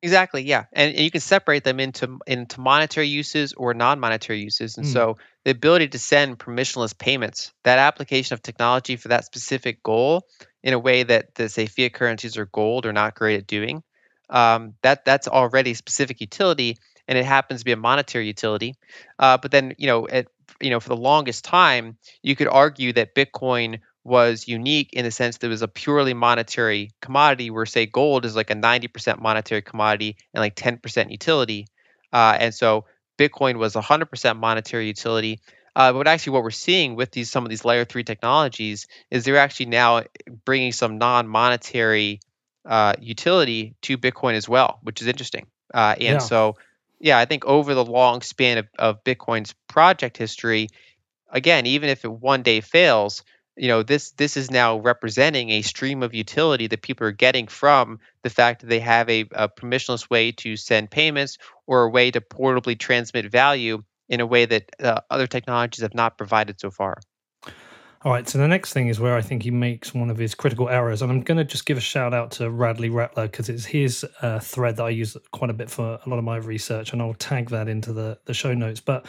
Exactly, yeah, and, and you can separate them into into monetary uses or non-monetary uses. And mm. so the ability to send permissionless payments, that application of technology for that specific goal in a way that the say fiat currencies or gold are not great at doing, um, that that's already specific utility, and it happens to be a monetary utility. Uh, but then you know, at, you know, for the longest time, you could argue that Bitcoin was unique in the sense that it was a purely monetary commodity, where say gold is like a 90% monetary commodity and like 10% utility. Uh, and so Bitcoin was 100% monetary utility. Uh, but actually, what we're seeing with these some of these layer three technologies is they're actually now bringing some non-monetary uh, utility to Bitcoin as well, which is interesting. Uh, and yeah. so, yeah, I think over the long span of, of Bitcoin's project history, again, even if it one day fails, you know this this is now representing a stream of utility that people are getting from the fact that they have a, a permissionless way to send payments or a way to portably transmit value in a way that uh, other technologies have not provided so far. All right, so the next thing is where I think he makes one of his critical errors, and I'm going to just give a shout out to Bradley Rettler because it's his uh, thread that I use quite a bit for a lot of my research, and I'll tag that into the the show notes. But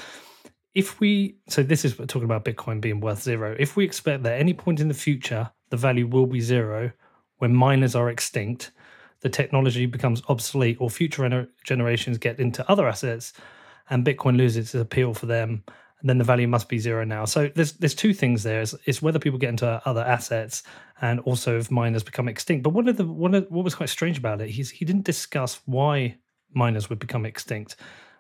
if we so this is talking about bitcoin being worth zero. If we expect that any point in the future the value will be zero when miners are extinct the technology becomes obsolete or future generations get into other assets and bitcoin loses its appeal for them and then the value must be zero now. So there's there's two things there. Is, is whether people get into other assets and also if miners become extinct. But one of the one of what was quite strange about it he's he didn't discuss why miners would become extinct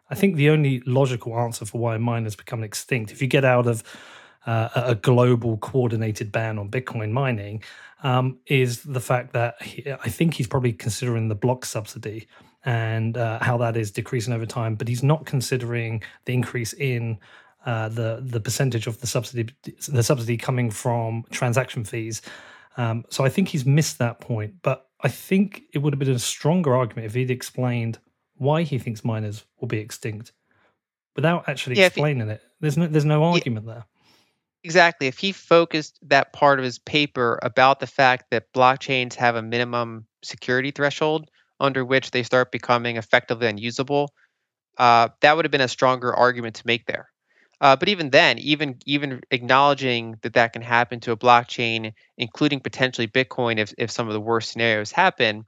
I think the only logical answer for why miners become extinct, if you get out of uh, a global coordinated ban on Bitcoin mining, um, is the fact that he, I think he's probably considering the block subsidy and uh, how that is decreasing over time, but he's not considering the increase in uh, the the percentage of the subsidy the subsidy coming from transaction fees. Um, so I think he's missed that point, but I think it would have been a stronger argument if he'd explained why he thinks miners will be extinct without actually yeah, explaining he, it. There's no there's no argument yeah, there. Exactly. If he focused that part of his paper about the fact that blockchains have a minimum security threshold under which they start becoming effectively unusable, uh, that would have been a stronger argument to make there. Uh, but even then, even even acknowledging that that can happen to a blockchain, including potentially Bitcoin, if if some of the worst scenarios happen,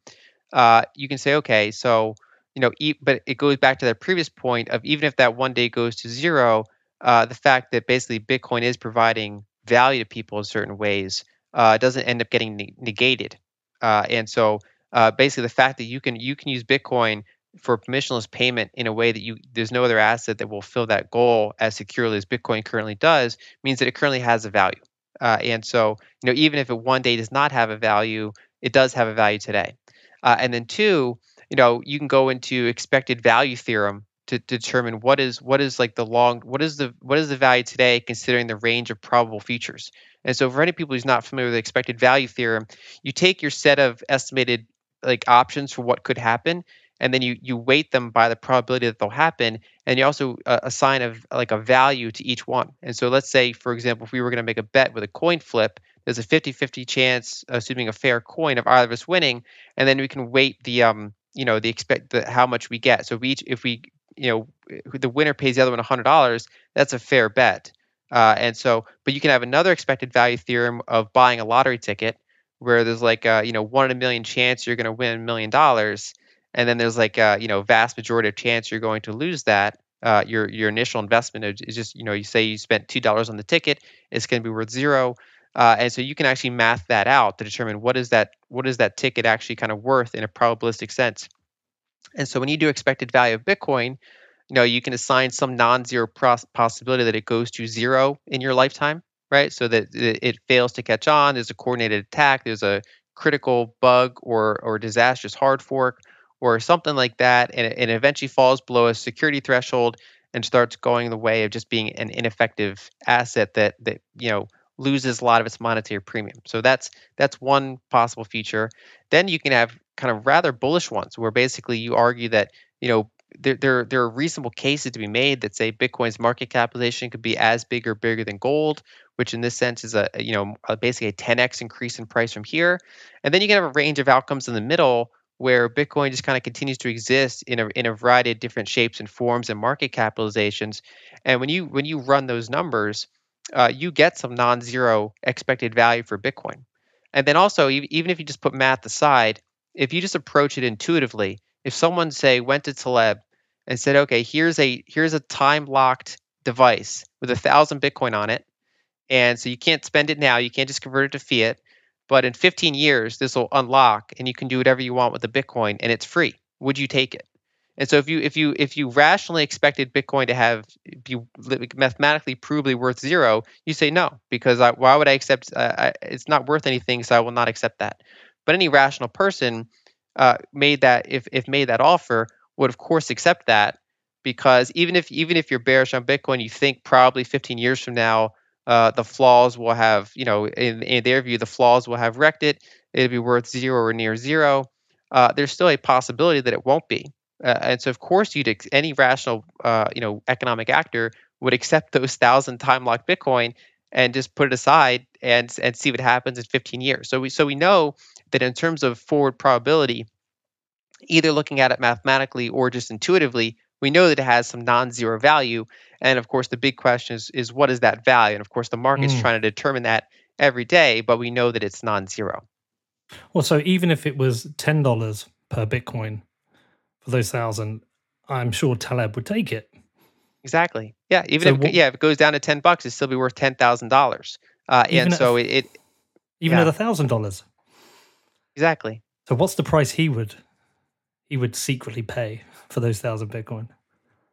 uh, you can say, okay, so you know, e- but it goes back to that previous point of even if that one day goes to zero, uh, the fact that basically Bitcoin is providing value to people in certain ways uh, doesn't end up getting ne- negated. Uh, and so uh, basically, the fact that you can you can use Bitcoin for permissionless payment in a way that you there's no other asset that will fill that goal as securely as Bitcoin currently does means that it currently has a value. Uh, and so you know even if it one day does not have a value, it does have a value today. Uh, and then two, you know you can go into expected value theorem to, determine what is what is like the long what is the what is the value today considering the range of probable futures and so for any people who's not familiar with the expected value theorem you take your set of estimated like options for what could happen, and then you you weight them by the probability that they'll happen, and you also uh, assign a like a value to each one. And so let's say, for example, if we were going to make a bet with a coin flip, there's a 50-50 chance, assuming a fair coin, of either of us winning, and then we can weight the um you know the expect the how much we get. So if we if we you know the winner pays the other one hundred dollars, that's a fair bet. Uh, and so, but you can have another expected value theorem of buying a lottery ticket where there's like a, you know one in a million chance you're going to win a million dollars, and then there's like a you know vast majority of chance you're going to lose that. Uh, your your initial investment is just you know you say you spent two dollars on the ticket, it's going to be worth zero. Uh, and so you can actually math that out to determine what is that what is that ticket actually kind of worth in a probabilistic sense. And so when you do expected value of Bitcoin, you know you can assign some non-zero pros- possibility that it goes to zero in your lifetime, right? So that it, fails to catch on. There's a coordinated attack. There's a critical bug or or disastrous hard fork or something like that, and it, and it eventually falls below a security threshold and starts going the way of just being an ineffective asset that that you know loses a lot of its monetary premium. So that's that's one possible feature. Then you can have kind of rather bullish ones where basically you argue that you know there, there, there are reasonable cases to be made that say Bitcoin's market capitalization could be as big or bigger than gold, which in this sense is a you know a, basically a 10x increase in price from here. And then you can have a range of outcomes in the middle where Bitcoin just kind of continues to exist in a in a variety of different shapes and forms and market capitalizations. And when you when you run those numbers, uh, you get some non-zero expected value for Bitcoin. And then also, even if you just put math aside, if you just approach it intuitively, if someone say went to Taleb and said, okay, here's a here's a time locked device with a thousand Bitcoin on it, and so you can't spend it now, you can't just convert it to fiat, but in 15 years this will unlock and you can do whatever you want with the Bitcoin and it's free. Would you take it? And so if you if you if you rationally expected Bitcoin to have be mathematically provably worth zero, you say no because I, why would I accept? Uh, I, it's not worth anything, so I will not accept that. But any rational person uh, made that if if made that offer would of course accept that because even if even if you're bearish on Bitcoin, you think probably 15 years from now uh, the flaws will have you know in, in their view the flaws will have wrecked it. It'll be worth zero or near zero. Uh, there's still a possibility that it won't be. Uh, and so, of course, you'd ex- any rational, uh, you know, economic actor would accept those thousand time locked Bitcoin and just put it aside and and see what happens in 15 years. So we so we know that in terms of forward probability, either looking at it mathematically or just intuitively, we know that it has some non-zero value. And of course, the big question is is what is that value? And of course, the market's mm. trying to determine that every day, but we know that it's non-zero. Well, so even if it was ten dollars per Bitcoin, for those thousand, I'm sure Taleb would take it. Exactly. Yeah. Even so if what, yeah, if it goes down to ten bucks, it'd still be worth ten thousand uh, dollars. And so it, it even yeah. at a thousand dollars. Exactly. So what's the price he would he would secretly pay for those thousand Bitcoin?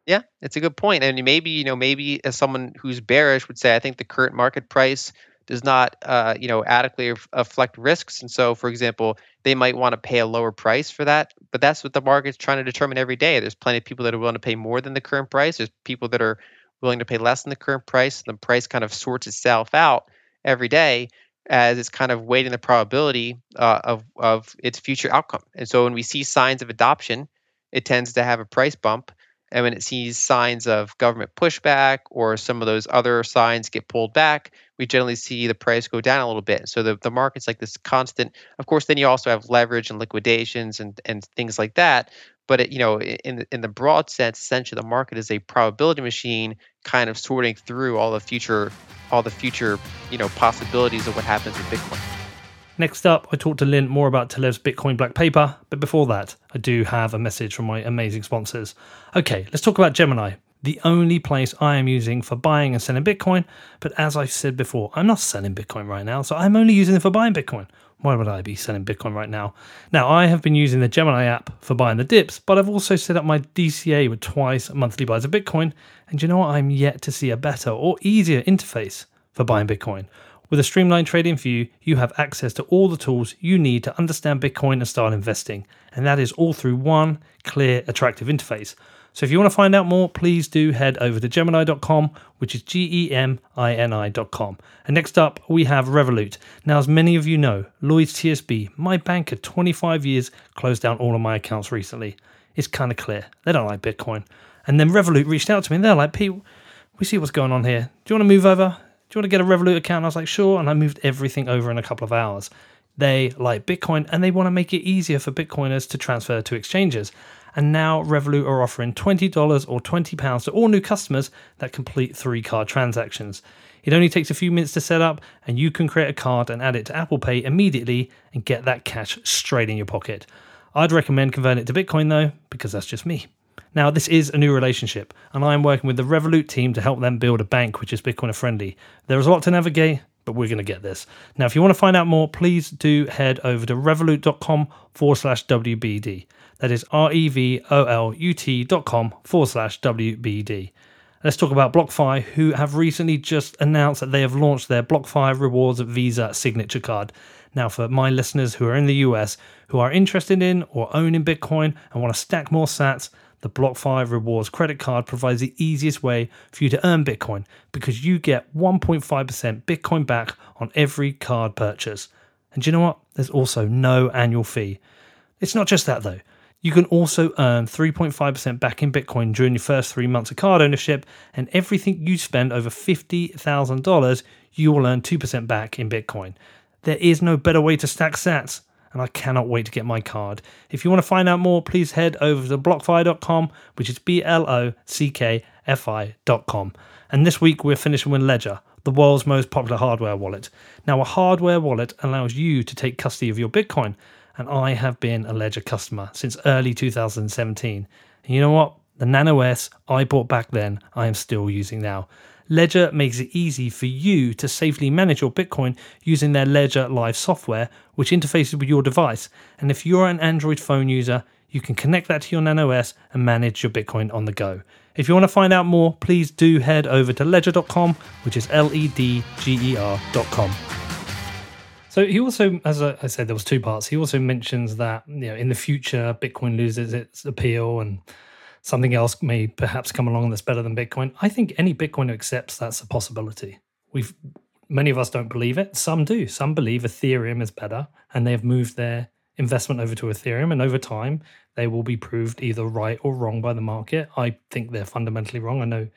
Yeah, it's a good point. And maybe, you know, maybe as someone who's bearish would say, I think the current market price does not, uh, you know, adequately reflect risks. And so, for example, they might want to pay a lower price for that. But that's what the market's trying to determine every day. There's plenty of people that are willing to pay more than the current price. There's people that are willing to pay less than the current price. And The price kind of sorts itself out every day as it's kind of weighting the probability uh, of of its future outcome. And so, when we see signs of adoption, it tends to have a price bump. And when it sees signs of government pushback or some of those other signs get pulled back, we generally see the price go down a little bit. So the, the market's like this constant. Of course, then you also have leverage and liquidations and, and things like that. But it, you know, in in the broad sense, essentially, the market is a probability machine, kind of sorting through all the future, all the future, you know, possibilities of what happens with Bitcoin. Next up, I talked to Lyn more about Taleb's Bitcoin Black Paper, but before that, I do have a message from my amazing sponsors. Okay, let's talk about Gemini, the only place I am using for buying and selling Bitcoin. But as I said before, I'm not selling Bitcoin right now, so I'm only using it for buying Bitcoin. Why would I be selling Bitcoin right now? Now, I have been using the Gemini app for buying the dips, but I've also set up my DCA with twice monthly buys of Bitcoin. And you know what? I'm yet to see a better or easier interface for buying Bitcoin. With a streamlined trading view, you have access to all the tools you need to understand Bitcoin and start investing. And that is all through one clear, attractive interface. So if you want to find out more, please do head over to Gemini.com, which is G E M I N I.com. And next up, we have Revolut. Now, as many of you know, Lloyds TSB, my bank of 25 years, closed down all of my accounts recently. It's kind of clear. They don't like Bitcoin. And then Revolut reached out to me and they're like, Pete, we see what's going on here. Do you want to move over? Do you want to get a Revolut account? And I was like, sure. And I moved everything over in a couple of hours. They like Bitcoin and they want to make it easier for Bitcoiners to transfer to exchanges. And now Revolut are offering $20 or £20 to all new customers that complete three card transactions. It only takes a few minutes to set up, and you can create a card and add it to Apple Pay immediately and get that cash straight in your pocket. I'd recommend converting it to Bitcoin though, because that's just me. Now, this is a new relationship, and I am working with the Revolut team to help them build a bank which is Bitcoiner friendly. There is a lot to navigate, but we're going to get this. Now, if you want to find out more, please do head over to revolut.com forward slash WBD. That is R E V O L U T dot com forward slash WBD. Let's talk about BlockFi, who have recently just announced that they have launched their BlockFi Rewards Visa signature card. Now, for my listeners who are in the US who are interested in or own in Bitcoin and want to stack more sats, the BlockFi Rewards credit card provides the easiest way for you to earn Bitcoin because you get 1.5% Bitcoin back on every card purchase. And you know what? There's also no annual fee. It's not just that though. You can also earn 3.5% back in Bitcoin during your first three months of card ownership, and everything you spend over $50,000, you will earn 2% back in Bitcoin. There is no better way to stack sats, and I cannot wait to get my card. If you want to find out more, please head over to blockfi.com, which is B L O C K F I.com. And this week we're finishing with Ledger, the world's most popular hardware wallet. Now, a hardware wallet allows you to take custody of your Bitcoin and I have been a Ledger customer since early 2017. And you know what? The Nano S I bought back then, I am still using now. Ledger makes it easy for you to safely manage your Bitcoin using their Ledger Live software, which interfaces with your device. And if you're an Android phone user, you can connect that to your Nano S and manage your Bitcoin on the go. If you want to find out more, please do head over to ledger.com, which is L E D G E R.com. So he also, as I said, there was two parts. He also mentions that you know in the future Bitcoin loses its appeal and something else may perhaps come along that's better than Bitcoin. I think any Bitcoiner accepts that's a possibility. We've many of us don't believe it. Some do. Some believe Ethereum is better, and they have moved their investment over to Ethereum, and over time they will be proved either right or wrong by the market. I think they're fundamentally wrong. I know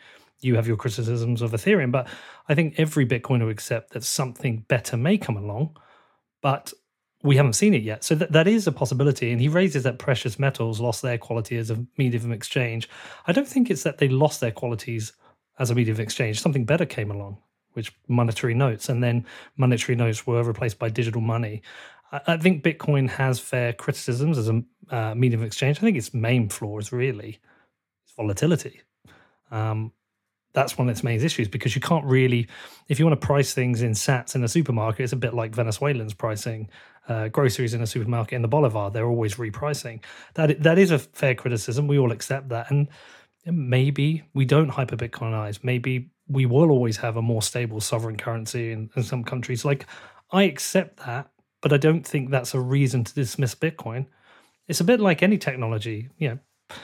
you have your criticisms of Ethereum, but I think every Bitcoiner will accept that something better may come along, but we haven't seen it yet. So th- that is a possibility. And he raises that precious metals lost their quality as a medium of exchange. I don't think it's that they lost their qualities as a medium of exchange. Something better came along, which monetary notes, and then monetary notes were replaced by digital money. I, I think Bitcoin has fair criticisms as a uh, medium of exchange. I think its main flaw is really its volatility. Um, that's one of its main issues because you can't really, if you want to price things in sats in a supermarket, it's a bit like Venezuelans pricing uh, groceries in a supermarket in the Bolivar. They're always repricing. That that is a fair criticism. We all accept that, and maybe we don't hyper Bitcoinize. Maybe we will always have a more stable sovereign currency in, in some countries. Like I accept that, but I don't think that's a reason to dismiss Bitcoin. It's a bit like any technology. You know,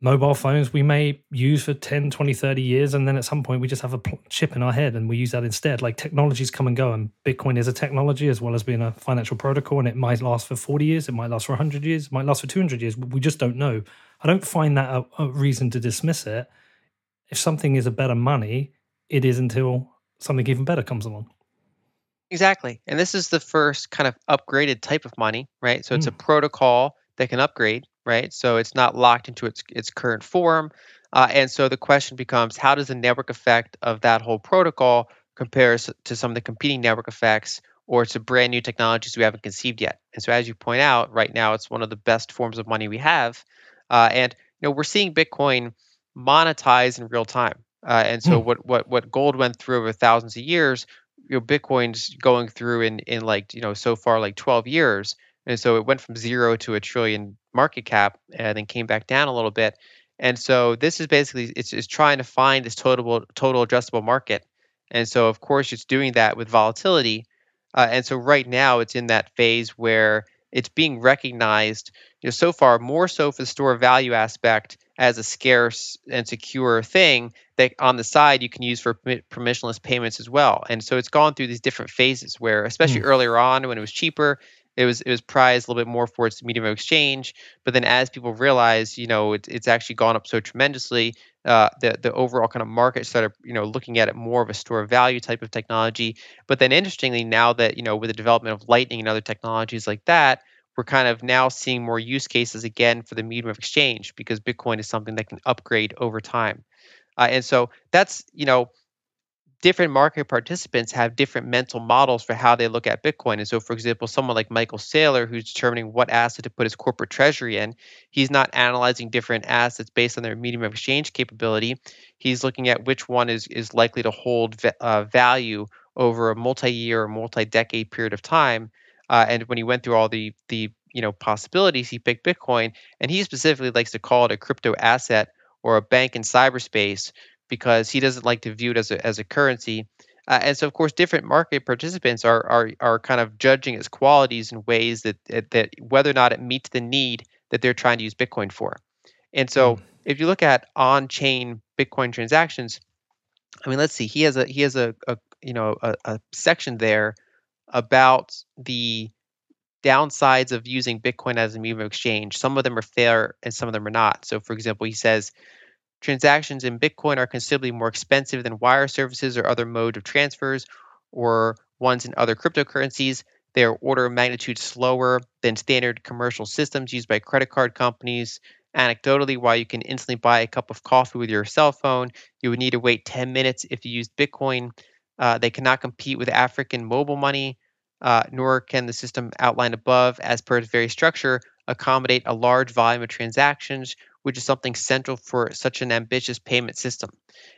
mobile phones we may use for 10 20 30 years and then at some point we just have a chip in our head and we use that instead. Like technologies come and go and bitcoin is a technology as well as being a financial protocol and it might last for 40 years it might last for 100 years it might last for 200 years. We just don't know. I don't find that a, a reason to dismiss it. If something is a better money it is until something even better comes along. Exactly. And this is the first kind of upgraded type of money right? So it's mm. a protocol that can upgrade right? So it's not locked into its its current form. Uh, and so the question becomes, how does the network effect of that whole protocol compare to some of the competing network effects or to brand new technologies we haven't conceived yet? And so, as you point out, right now it's one of the best forms of money we have, uh, and you know we're seeing Bitcoin monetize in real time. Uh, and so, mm. what what what gold went through over thousands of years, you know, Bitcoin's going through in in like you know so far like 12 years. And so it went from zero to a trillion market cap and then came back down a little bit. And so this is basically it's, it's trying to find this total total addressable market. And so of course it's doing that with volatility. Uh, and so right now it's in that phase where it's being recognized, you know, so far more so for the store value aspect as a scarce and secure thing that on the side you can use for permissionless payments as well. And so it's gone through these different phases where, especially mm. earlier on when it was cheaper, it was it was prized a little bit more for its medium of exchange. But then as people realize, you know, it, it's actually gone up so tremendously, uh, the the overall kind of market started, you know, looking at it more of a store of value type of technology. But then interestingly, now that you know with the development of Lightning and other technologies like that, we're kind of now seeing more use cases again for the medium of exchange because Bitcoin is something that can upgrade over time. Uh, and so that's you know different market participants have different mental models for how they look at Bitcoin. And so, for example, someone like Michael Saylor, who's determining what asset to put his corporate treasury in, he's not analyzing different assets based on their medium of exchange capability. He's looking at which one is, is likely to hold uh, value over a multi-year or multi-decade period of time. Uh, and when he went through all the the you know possibilities, he picked Bitcoin, and he specifically likes to call it a crypto asset or a bank in cyberspace because he doesn't like to view it as a, as a currency. Uh, and so, of course, different market participants are, are are kind of judging its qualities in ways that that whether or not it meets the need that they're trying to use Bitcoin for. And so, mm. if you look at on-chain Bitcoin transactions, I mean, let's see, he has a he has a, a you know a, a section there about the downsides of using Bitcoin as a medium of exchange. Some of them are fair and some of them are not. So, for example, he says Transactions in Bitcoin are considerably more expensive than wire services or other mode of transfers or ones in other cryptocurrencies. They are order of magnitude slower than standard commercial systems used by credit card companies. Anecdotally, while you can instantly buy a cup of coffee with your cell phone, you would need to wait 10 minutes if you used Bitcoin. Uh, they cannot compete with African mobile money, uh, nor can the system outlined above, as per its very structure, accommodate a large volume of transactions which is something central for such an ambitious payment system.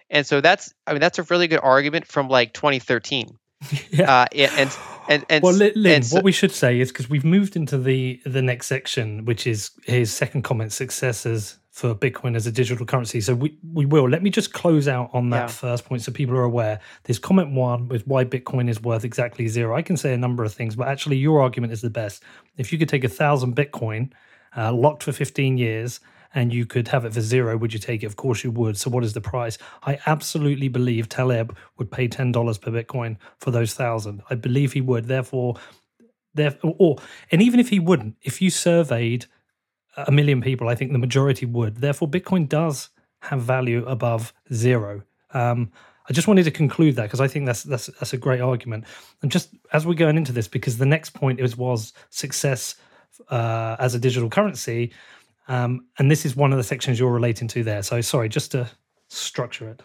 And so that's, I mean, that's a really good argument from like 2013. yeah. Uh, and, and, and, well, Lyn, and so, what we should say is because we've moved into the the next section, which is his second comment: successors for Bitcoin as a digital currency. So we, we will. Let me just close out on that yeah. first point so people are aware. This comment one with why Bitcoin is worth exactly zero. I can say a number of things, but actually your argument is the best. If you could take a thousand Bitcoin, uh, locked for 15 years, and you could have it for zero, would you take it? Of course you would. So what is the price? I absolutely believe Taleb would pay ten dollars per Bitcoin for those thousand. I believe he would. Therefore, there or and even if he wouldn't, if you surveyed a million people, I think the majority would. Therefore, Bitcoin does have value above zero. Um, I just wanted to conclude that because I think that's that's that's a great argument. And just as we're going into this, because the next point is was success uh, as a digital currency. Um, and this is one of the sections you're relating to there. So sorry, just to structure it.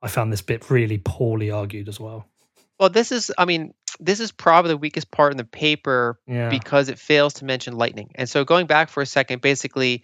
I found this bit really poorly argued as well. Well, this is, I mean, this is probably the weakest part in the paper yeah. because it fails to mention Lightning. And so going back for a second, basically,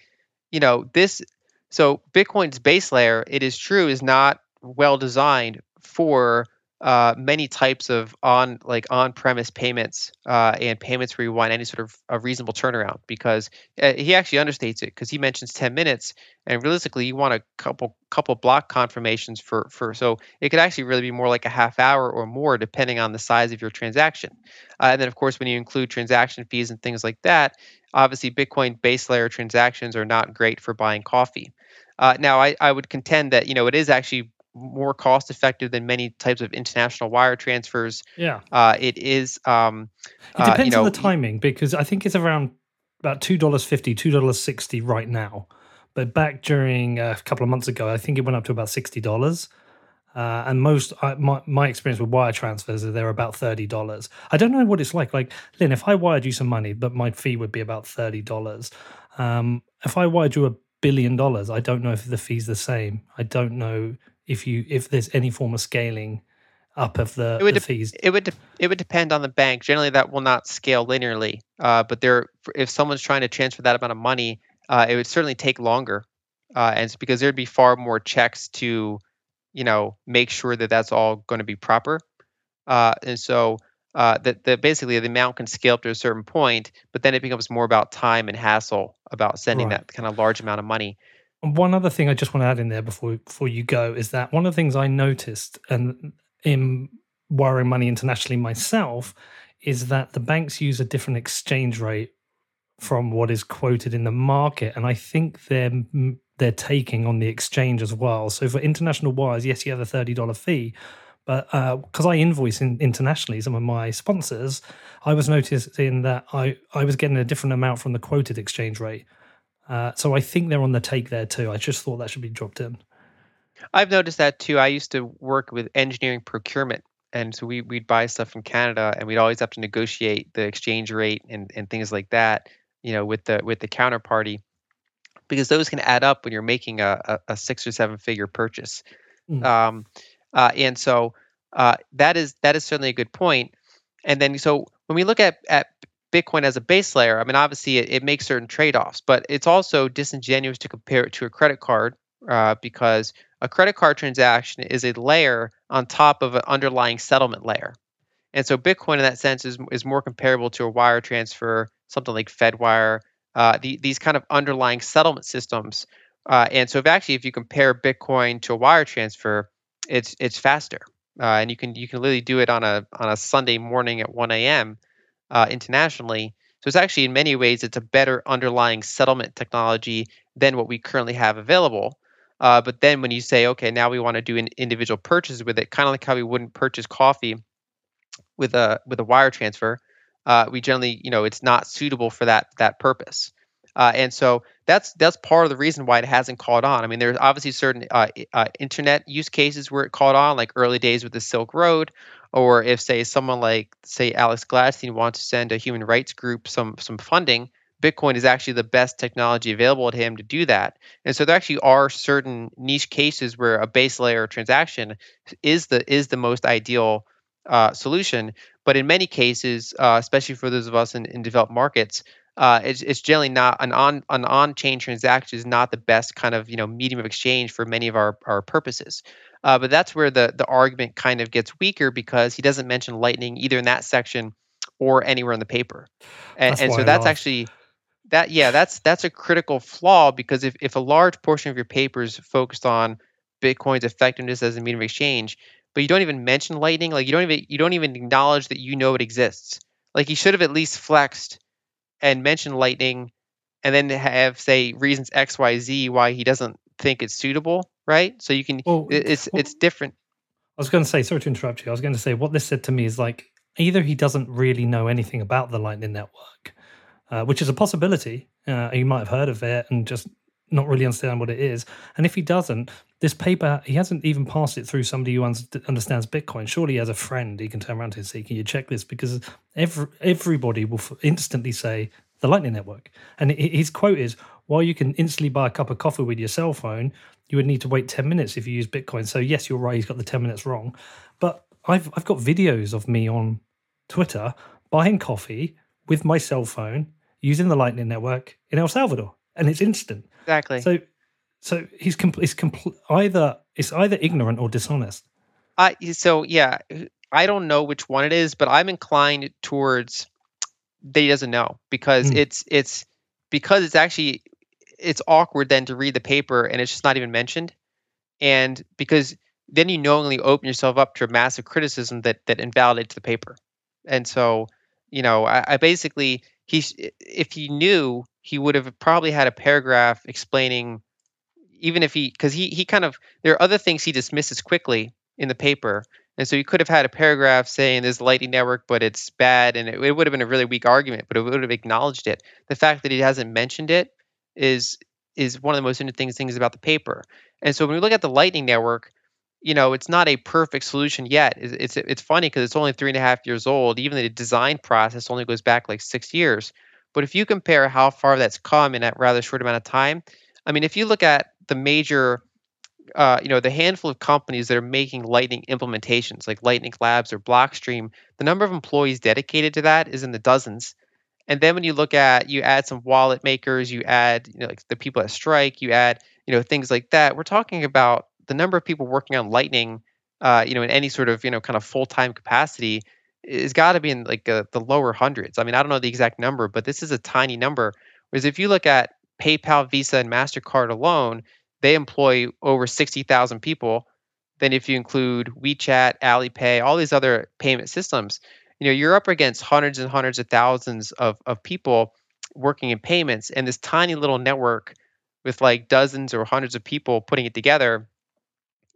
you know, this, so Bitcoin's base layer, it is true, is not well designed for uh, many types of on like on-premise payments uh, and payments where you want any sort of a reasonable turnaround because uh, he actually understates it because he mentions 10 minutes and realistically you want a couple couple block confirmations for for so it could actually really be more like a half hour or more depending on the size of your transaction. Uh, and then of course when you include transaction fees and things like that obviously bitcoin base layer transactions are not great for buying coffee. Uh, now I, I would contend that you know it is actually more cost effective than many types of international wire transfers. Yeah. Uh, it is. Um, it depends uh, you know, on the timing because I think it's around about two dollars fifty, two dollars sixty right now. But back during uh, a couple of months ago, I think it went up to about sixty dollars. Uh, and most uh, my my experience with wire transfers is they're about thirty dollars. I don't know what it's like. Like Lyn, if I wired you some money, but my fee would be about thirty dollars. Um, if I wired you a billion dollars, I don't know if the fee's the same. I don't know if you if there's any form of scaling up of the, it would the fees. It would de- it would depend on the bank. Generally, that will not scale linearly. Uh, but there, if someone's trying to transfer that amount of money, uh, it would certainly take longer, uh, and it's because there'd be far more checks to, you know, make sure that that's all going to be proper. Uh, and so uh, that the basically the amount can scale up to a certain point, but then it becomes more about time and hassle about sending right. that kind of large amount of money one other thing I just want to add in there before before you go is that one of the things I noticed and in wiring money internationally myself is that the banks use a different exchange rate from what is quoted in the market, and I think they're they're taking on the exchange as well. So for international wires, yes, you have a thirty dollar fee, but because uh, I invoice in, internationally, some of my sponsors, I was noticing that I I was getting a different amount from the quoted exchange rate. Uh, so I think they're on the take there too. I just thought that should be dropped in. I've noticed that too. I used to work with engineering procurement, and so we we'd buy stuff from Canada, and we'd always have to negotiate the exchange rate and and things like that. You know, with the with the counterparty because those can add up when you're making a, a, a six or seven figure purchase. Mm. Um, uh, and so uh, that is that is certainly a good point. And then so when we look at at Bitcoin as a base layer, I mean obviously it, it makes certain trade offs, but it's also disingenuous to compare it to a credit card uh, because a credit card transaction is a layer on top of an underlying settlement layer. And so Bitcoin in that sense is, is more comparable to a wire transfer, something like FedWire, uh, the, these kind of underlying settlement systems. Uh, and so, if actually, if you compare Bitcoin to a wire transfer, it's it's faster, uh, and you can you can literally do it on a on a Sunday morning at 1 a.m. Uh, internationally. So it's actually in many ways it's a better underlying settlement technology than what we currently have available. Uh, but then when you say, okay, now we want to do an individual purchase with it, kind of like how we wouldn't purchase coffee with a with a wire transfer, uh, we generally, you know, it's not suitable for that that purpose. Uh, and so that's that's part of the reason why it hasn't caught on. I mean, there's obviously certain uh, uh, internet use cases where it caught on, like early days with the Silk Road, or if say someone like say Alex Gladstein wants to send a human rights group some some funding, Bitcoin is actually the best technology available to him to do that. And so there actually are certain niche cases where a base layer transaction is the is the most ideal uh, solution. But in many cases, uh, especially for those of us in, in developed markets, uh, it's, it's generally not an on an on chain transaction is not the best kind of you know medium of exchange for many of our our purposes. Uh, but that's where the the argument kind of gets weaker because he doesn't mention Lightning either in that section or anywhere in the paper, and, and so that's actually that yeah that's that's a critical flaw because if if a large portion of your paper is focused on Bitcoin's effectiveness as a medium of exchange, but you don't even mention Lightning, like you don't even you don't even acknowledge that you know it exists. Like he should have at least flexed and mentioned Lightning, and then have say reasons X Y Z why he doesn't think it's suitable, right? So you can well, it's well, it's different. I was going to say, sorry to interrupt you. I was going to say what this said to me is like either he doesn't really know anything about the Lightning Network, uh, which is a possibility. Uh, he might have heard of it and just not really understand what it is. And if he doesn't, this paper, he hasn't even passed it through somebody who understands Bitcoin. Surely, as a friend, he can turn around to and say, Can you check this? Because every, everybody will instantly say the Lightning Network. And his quote is, While you can instantly buy a cup of coffee with your cell phone, you would need to wait 10 minutes if you use Bitcoin. So, yes, you're right. He's got the 10 minutes wrong. But I've, I've got videos of me on Twitter buying coffee with my cell phone using the Lightning Network in El Salvador and it's instant. Exactly. So, so he's compl- it's compl- either it's either ignorant or dishonest. I so yeah, I don't know which one it is, but I'm inclined towards that he doesn't know because mm. it's it's because it's actually it's awkward then to read the paper and it's just not even mentioned, and because then you knowingly open yourself up to a massive criticism that that invalidates the paper, and so you know I, I basically he if he knew he would have probably had a paragraph explaining even if he because he he kind of there are other things he dismisses quickly in the paper. And so he could have had a paragraph saying there's a lightning network but it's bad and it, it would have been a really weak argument but it would have acknowledged it. The fact that he hasn't mentioned it is is one of the most interesting things about the paper. And so when we look at the lightning network you know it's not a perfect solution yet. It's it's, it's funny because it's only three and a half years old. Even the design process only goes back like six years but if you compare how far that's come in that rather short amount of time, I mean, if you look at the major, uh, you know, the handful of companies that are making Lightning implementations, like Lightning Labs or Blockstream, the number of employees dedicated to that is in the dozens. And then when you look at, you add some wallet makers, you add, you know, like the people at Strike, you add, you know, things like that. We're talking about the number of people working on Lightning, uh, you know, in any sort of, you know, kind of full time capacity it's got to be in like uh, the lower hundreds. I mean, I don't know the exact number, but this is a tiny number. Whereas if you look at PayPal, Visa, and Mastercard alone, they employ over sixty thousand people. Then if you include WeChat, Alipay, all these other payment systems, you know, you're up against hundreds and hundreds of thousands of of people working in payments, and this tiny little network with like dozens or hundreds of people putting it together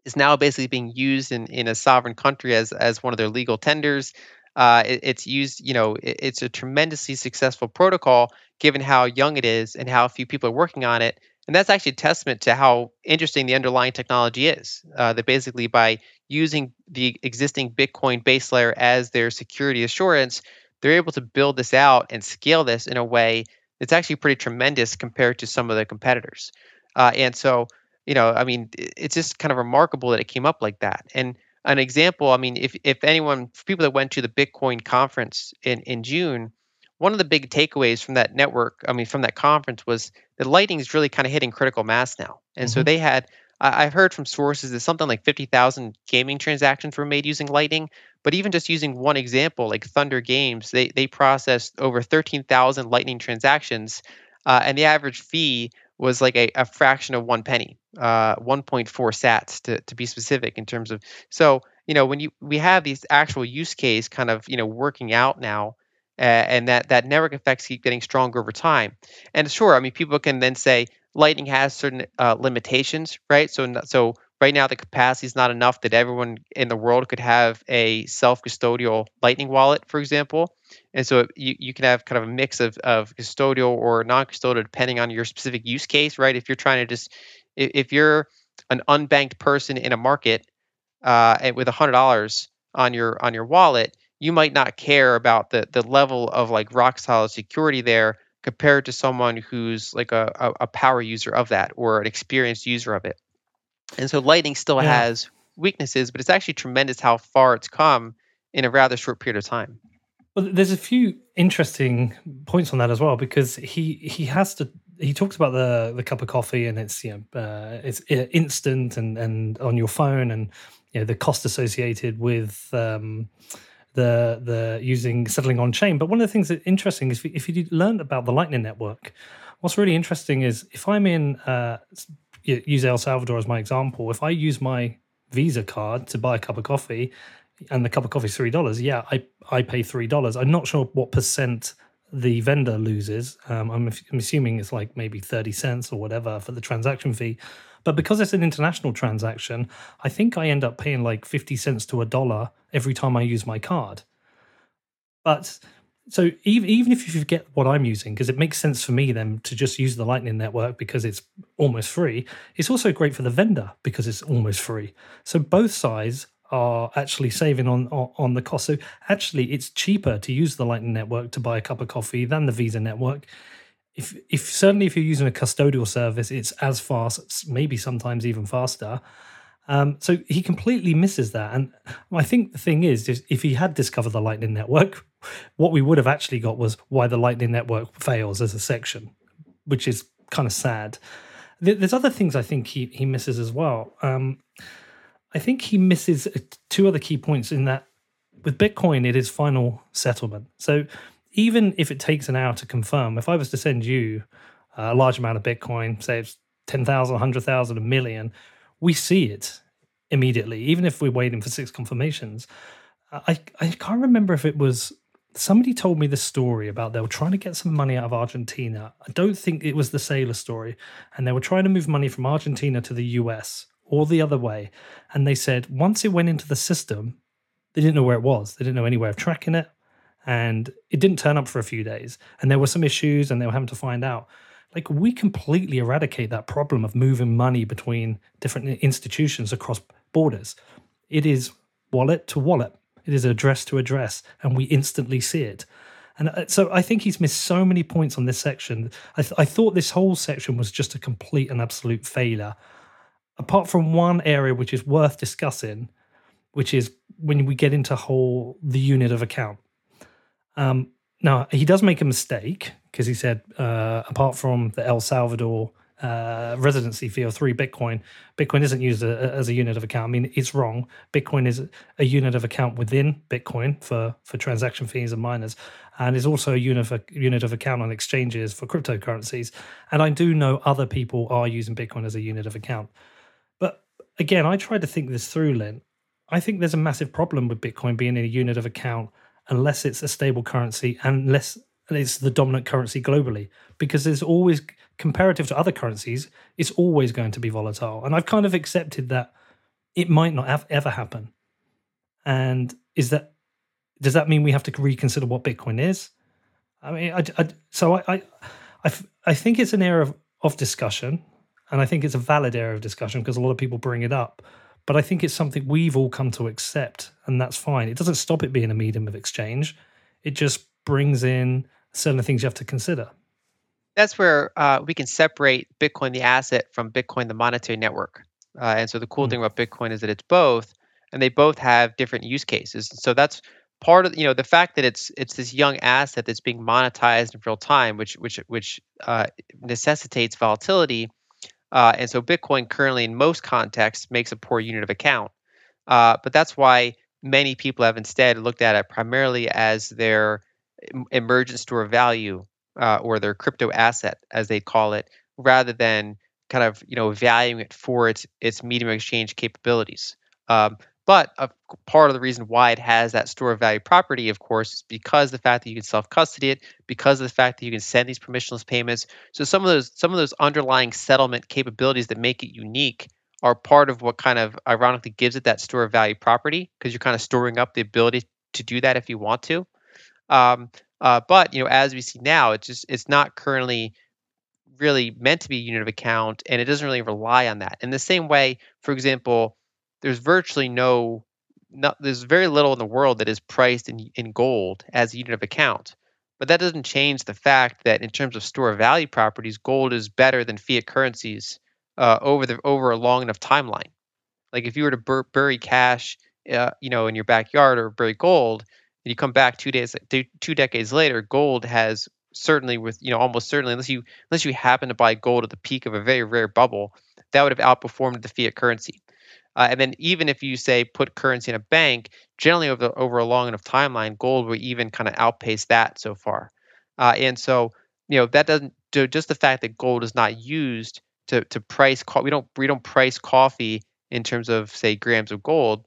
is now basically being used in, in a sovereign country as as one of their legal tenders. Uh, it, it's used, you know, it, it's a tremendously successful protocol given how young it is and how few people are working on it. And that's actually a testament to how interesting the underlying technology is. Uh, that basically by using the existing Bitcoin base layer as their security assurance, they're able to build this out and scale this in a way that's actually pretty tremendous compared to some of the competitors. Uh, and so, you know, I mean, it's just kind of remarkable that it came up like that. And an example, I mean, if if anyone, people that went to the Bitcoin conference in in June, one of the big takeaways from that network, I mean, from that conference was that Lightning is really kind of hitting critical mass now. And mm-hmm. so they had, I, have heard from sources that something like 50,000 gaming transactions were made using Lightning. But even just using one example, like THNDR Games, they they processed over 13,000 Lightning transactions, uh, and the average fee was like a, a fraction of one penny, uh, 1.4 sats to, to be specific in terms of. So you know when you we have these actual use case kind of you know working out now, uh, and that that network effects keep getting stronger over time. And sure, I mean people can then say Lightning has certain uh, limitations, right? So so right now the capacity is not enough that everyone in the world could have a self-custodial lightning wallet for example. And so you, you can have kind of a mix of, of custodial or non-custodial depending on your specific use case right? If you're trying to just if you're an unbanked person in a market uh, with a hundred dollars on your on your wallet you might not care about the the level of like rock solid security there compared to someone who's like a, a, power user of that or an experienced user of it and so Lightning still yeah. has weaknesses but it's actually tremendous how far it's come in a rather short period of time well, there's a few interesting points on that as well because he he has to he talks about the the cup of coffee and it's you know uh, it's instant and and on your phone and you know the cost associated with um, the the using settling on chain. But one of the things that's interesting is if you learned about the Lightning Network, what's really interesting is if I'm in uh, use El Salvador as my example, if I use my Visa card to buy a cup of coffee and the cup of coffee is three dollars, yeah, I I pay three dollars. I'm not sure what percent the vendor loses. Um, I'm, I'm, assuming it's like maybe thirty cents or whatever for the transaction fee. But because it's an international transaction, I think I end up paying like fifty cents to a dollar every time I use my card. But so even even if you forget what I'm using, because it makes sense for me then to just use the Lightning Network because it's almost free. It's also great for the vendor because it's almost free. So both sides are actually saving on, on, on the cost. So actually, it's cheaper to use the Lightning Network to buy a cup of coffee than the Visa network. If if certainly if you're using a custodial service, it's as fast, maybe sometimes even faster. Um, so he completely misses that. And I think the thing is, if he had discovered the Lightning Network, what we would have actually got was why the Lightning Network fails as a section, which is kind of sad. There's other things I think he, he misses as well. Um, I think he misses uh, two other key points in that with Bitcoin, it is final settlement. So even if it takes an hour to confirm, if I was to send you a large amount of Bitcoin, say it's 10,000, 100,000, a million, we see it immediately, even if we're waiting for six confirmations. I, I can't remember if it was somebody told me the story about they were trying to get some money out of Argentina. I don't think it was the sailor story. And they were trying to move money from Argentina to the US or the other way. And they said once it went into the system, they didn't know where it was. They didn't know any way of tracking it. And it didn't turn up for a few days. And there were some issues and they were having to find out. Like, we completely eradicate that problem of moving money between different institutions across borders. It is wallet to wallet, it is address to address, and we instantly see it. And uh, so I think he's missed so many points on this section. I, th- I thought this whole section was just a complete and absolute failure apart from one area which is worth discussing, which is when we get into whole the unit of account. Um, now he does make a mistake because he said uh, apart from the El Salvador uh, residency fee of three Bitcoin, Bitcoin isn't used a, as a unit of account. I mean, it's wrong. Bitcoin is a unit of account within Bitcoin for for transaction fees and miners, and is also a unit of, unit of account on exchanges for cryptocurrencies. And I do know other people are using Bitcoin as a unit of account But again, I tried to think this through, Lyn. I think there's a massive problem with Bitcoin being a unit of account unless it's a stable currency, unless it's the dominant currency globally, because there's always comparative to other currencies, it's always going to be volatile. And I've kind of accepted that it might not have ever happen. And is that does that mean we have to reconsider what Bitcoin is? I mean, I, I, so I, I, I think it's an area of, of discussion, and I think it's a valid area of discussion because a lot of people bring it up. But I think it's something we've all come to accept, and that's fine. It doesn't stop it being a medium of exchange. It just brings in certain things you have to consider. That's where uh, we can separate Bitcoin, the asset, from Bitcoin, the monetary network. Uh, and so the cool mm. thing about Bitcoin is that it's both, and they both have different use cases. So that's part of you know the fact that it's it's this young asset that's being monetized in real time, which which which uh, necessitates volatility. Uh, and so Bitcoin currently, in most contexts, makes a poor unit of account. Uh, but that's why many people have instead looked at it primarily as their emergent store of value uh, or their crypto asset, as they call it, rather than kind of you know valuing it for its its medium exchange capabilities. Um, but a part of the reason why it has that store of value property, of course, is because the fact that you can self custody it, because of the fact that you can send these permissionless payments. So some of those some of those underlying settlement capabilities that make it unique are part of what kind of ironically gives it that store of value property because you're kind of storing up the ability to do that if you want to. Um, uh, but you know, as we see now, it's just it's not currently really meant to be a unit of account, and it doesn't really rely on that. In the same way, for example there's virtually no, there's very little in the world that is priced in, in gold as a unit of account. But that doesn't change the fact that in terms of store of value properties, gold is better than fiat currencies uh, over the over a long enough timeline. Like if you were to bur- bury cash, uh, you know, in your backyard or bury gold, and you come back two days, two, decades later, gold has certainly with you know almost certainly unless you unless you happen to buy gold at the peak of a very rare bubble, that would have outperformed the fiat currency. Uh, and then even if you say put currency in a bank, generally over over a long enough timeline, gold will even kind of outpace that so far. Uh, and so you know that doesn't do just the fact that gold is not used to to price. Co- we don't we don't price coffee in terms of say grams of gold.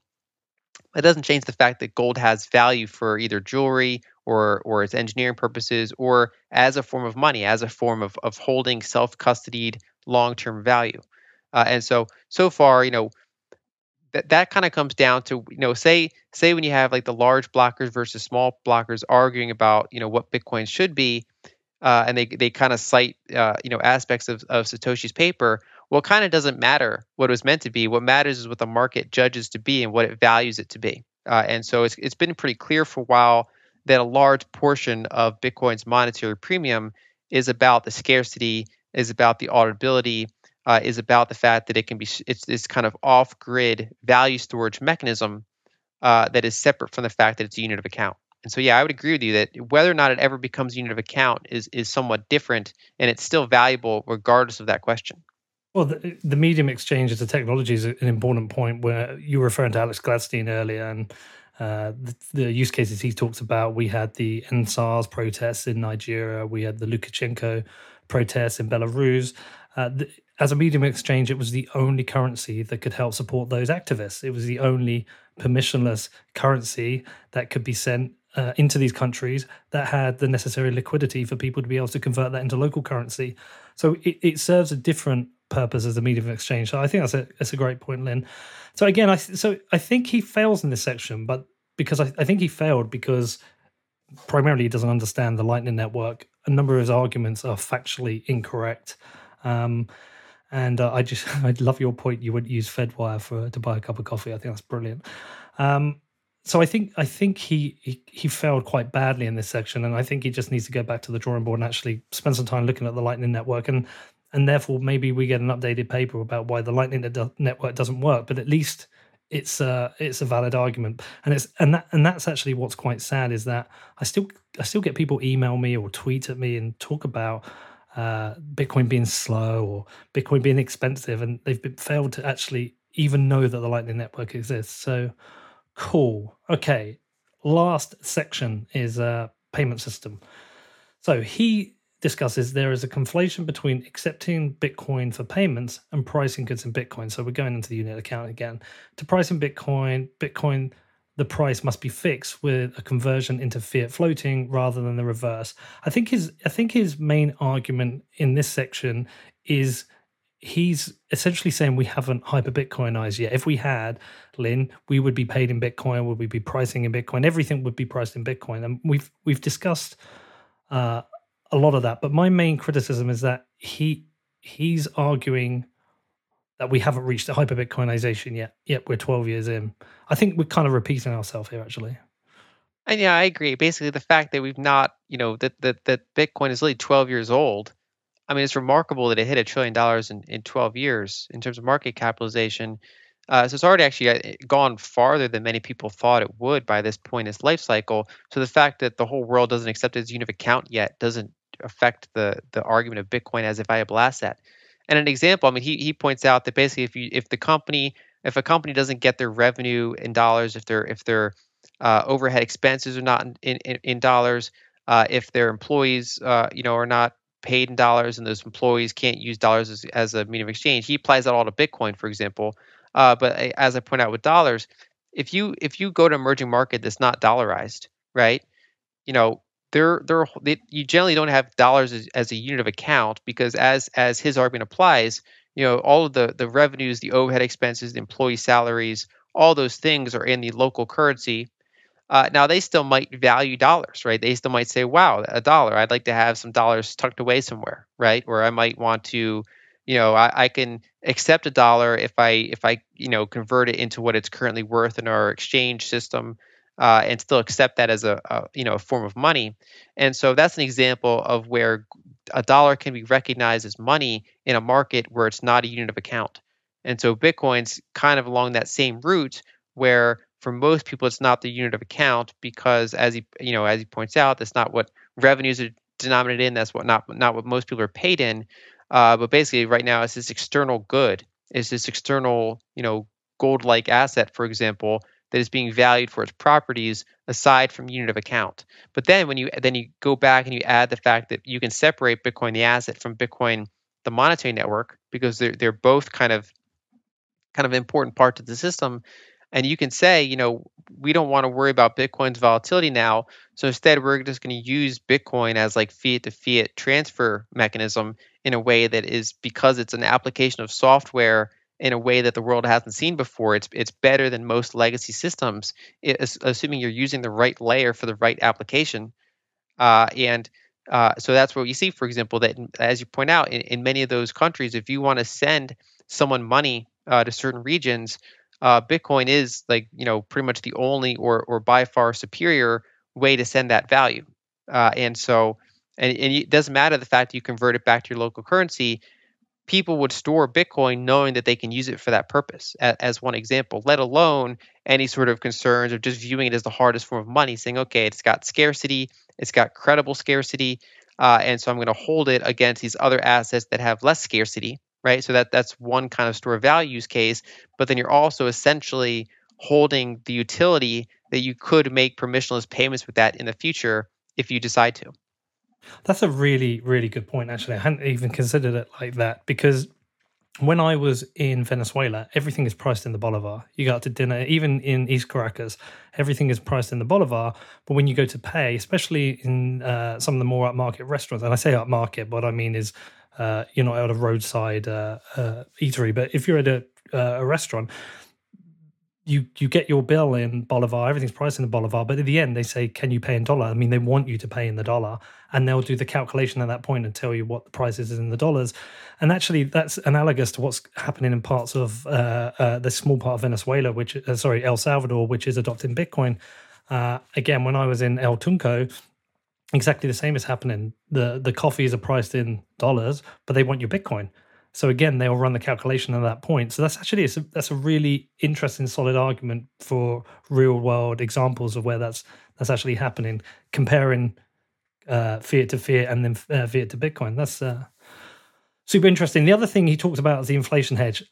It doesn't change the fact that gold has value for either jewelry or or its engineering purposes or as a form of money, as a form of of holding self custodied long term value. Uh, and so so far, you know, that that kind of comes down to you know say say when you have like the large blockers versus small blockers arguing about you know what bitcoin should be uh, and they they kind of cite uh, you know aspects of, of satoshi's paper well kind of doesn't matter what it was meant to be what matters is what the market judges to be and what it values it to be uh, and so it's, it's been pretty clear for a while that a large portion of bitcoin's monetary premium is about the scarcity is about the auditability uh, is about the fact that it can be it's this kind of off-grid value storage mechanism uh, that is separate from the fact that it's a unit of account. And so, yeah, I would agree with you that whether or not it ever becomes unit of account is is somewhat different, and it's still valuable regardless of that question. Well, the, the medium exchange as a technology is an important point where you were referring to Alex Gladstein earlier, and uh, the, the, use cases he talked about. We had the EndSARS protests in Nigeria, we had the Lukashenko protests in Belarus. Uh, the, as a medium exchange, it was the only currency that could help support those activists. It was the only permissionless currency that could be sent uh, into these countries that had the necessary liquidity for people to be able to convert that into local currency. So it, it serves a different purpose as a medium of exchange. So I think that's a that's a great point, Lyn. So again, I so I think he fails in this section, but because I, I think he failed because primarily he doesn't understand the Lightning Network. A number of his arguments are factually incorrect. Um, and uh, I just I love your point. You wouldn't use Fedwire for to buy a cup of coffee. I think that's brilliant. Um, so I think I think he, he, he failed quite badly in this section, and I think he just needs to go back to the drawing board and actually spend some time looking at the Lightning Network, and and therefore maybe we get an updated paper about why the Lightning Network doesn't work. But at least it's a it's a valid argument, and it's and that and that's actually what's quite sad is that I still I still get people email me or tweet at me and talk about uh, Bitcoin being slow or Bitcoin being expensive, and they've been, failed to actually even know that the Lightning Network exists. So cool. Okay, last section is a payment system. So he discusses there is a conflation between accepting Bitcoin for payments and pricing goods in Bitcoin. So we're going into the unit account again. To price in Bitcoin, Bitcoin the price must be fixed with a conversion into fiat floating rather than the reverse. I think his I think his main argument in this section is he's essentially saying we haven't hyper Bitcoinized yet. If we had, Lyn, we would be paid in Bitcoin, would we be pricing in Bitcoin? Everything would be priced in Bitcoin. And we've we've discussed uh, a lot of that. But my main criticism is that he he's arguing that we haven't reached the hyperbitcoinization yet. Yep, we're 12 years in. I think we're kind of repeating ourselves here, actually. And yeah, I agree. Basically, the fact that we've not, you know, that that that Bitcoin is really 12 years old. I mean, it's remarkable that it hit a trillion dollars in, in 12 years in terms of market capitalization. Uh, so it's already actually uh, gone farther than many people thought it would by this point in its life cycle. So the fact that the whole world doesn't accept it as a unit of account yet doesn't affect the the argument of Bitcoin as a viable asset. And an example, I mean, he he points out that basically if you if the company if a company doesn't get their revenue in dollars, if their if their uh, overhead expenses are not in in, in dollars, uh, if their employees uh, you know are not paid in dollars and those employees can't use dollars as, as a medium of exchange, he applies that all to Bitcoin, for example. Uh, but as I point out with dollars, if you if you go to emerging market that's not dollarized, right? You know, they're they're they, you generally don't have dollars as, as a unit of account because as as his argument applies, you know, all of the the revenues, the overhead expenses, the employee salaries, all those things are in the local currency. Uh, now they still might value dollars, right? They still might say, "Wow, a dollar! I'd like to have some dollars tucked away somewhere, right?" Or I might want to, you know, I, I can accept a dollar if I if I you know convert it into what it's currently worth in our exchange system uh, and still accept that as a, a, you know a form of money. And so that's an example of where a dollar can be recognized as money in a market where it's not a unit of account. And so Bitcoin's kind of along that same route where for most people it's not the unit of account because as he you know as he points out that's not what revenues are denominated in that's what not not what most people are paid in uh, but basically right now it's this external good it's this external you know gold like asset for example that is being valued for its properties aside from unit of account. But then when you then you go back and you add the fact that you can separate Bitcoin the asset from Bitcoin the monetary network because they're they're both kind of kind of important parts of the system. And you can say, you know, we don't want to worry about Bitcoin's volatility now. So instead, we're just going to use Bitcoin as like fiat to fiat transfer mechanism in a way that is because it's an application of software in a way that the world hasn't seen before. It's it's better than most legacy systems, assuming you're using the right layer for the right application. Uh, and uh, so that's what you see, for example, that as you point out, in, in many of those countries, if you want to send someone money uh, to certain regions, uh, Bitcoin is like you know pretty much the only or or by far superior way to send that value. Uh, and so, and, and it doesn't matter the fact that you convert it back to your local currency people would store Bitcoin knowing that they can use it for that purpose, as, one example, let alone any sort of concerns of just viewing it as the hardest form of money, saying, okay, it's got scarcity, it's got credible scarcity, uh, and so I'm going to hold it against these other assets that have less scarcity, right? So that that's one kind of store of value use case, but then you're also essentially holding the utility that you could make permissionless payments with that in the future if you decide to. That's a really, really good point, actually. I hadn't even considered it like that because when I was in Venezuela, everything is priced in the bolivar. You go out to dinner, even in East Caracas, everything is priced in the bolivar. But when you go to pay, especially in uh, some of the more upmarket restaurants, and I say upmarket, what I mean is uh, you're not at a roadside uh, uh eatery, but if you're at a, uh, a restaurant, you you get your bill in bolivar everything's priced in the bolivar but at the end they say can you pay in dollar? I mean they want you to pay in the dollar and they'll do the calculation at that point and tell you what the price is in the dollars. And actually that's analogous to what's happening in parts of uh, uh, the small part of venezuela which uh, sorry el salvador which is adopting bitcoin. Uh, again when i was in el tunco exactly the same is happening. The the coffees are priced in dollars but they want your bitcoin so again, they'll run the calculation at that point. So that's actually a, that's a really interesting, solid argument for real world examples of where that's that's actually happening, comparing uh, fiat to fiat and then uh, fiat to Bitcoin. That's uh, super interesting. The other thing he talked about is the inflation hedge.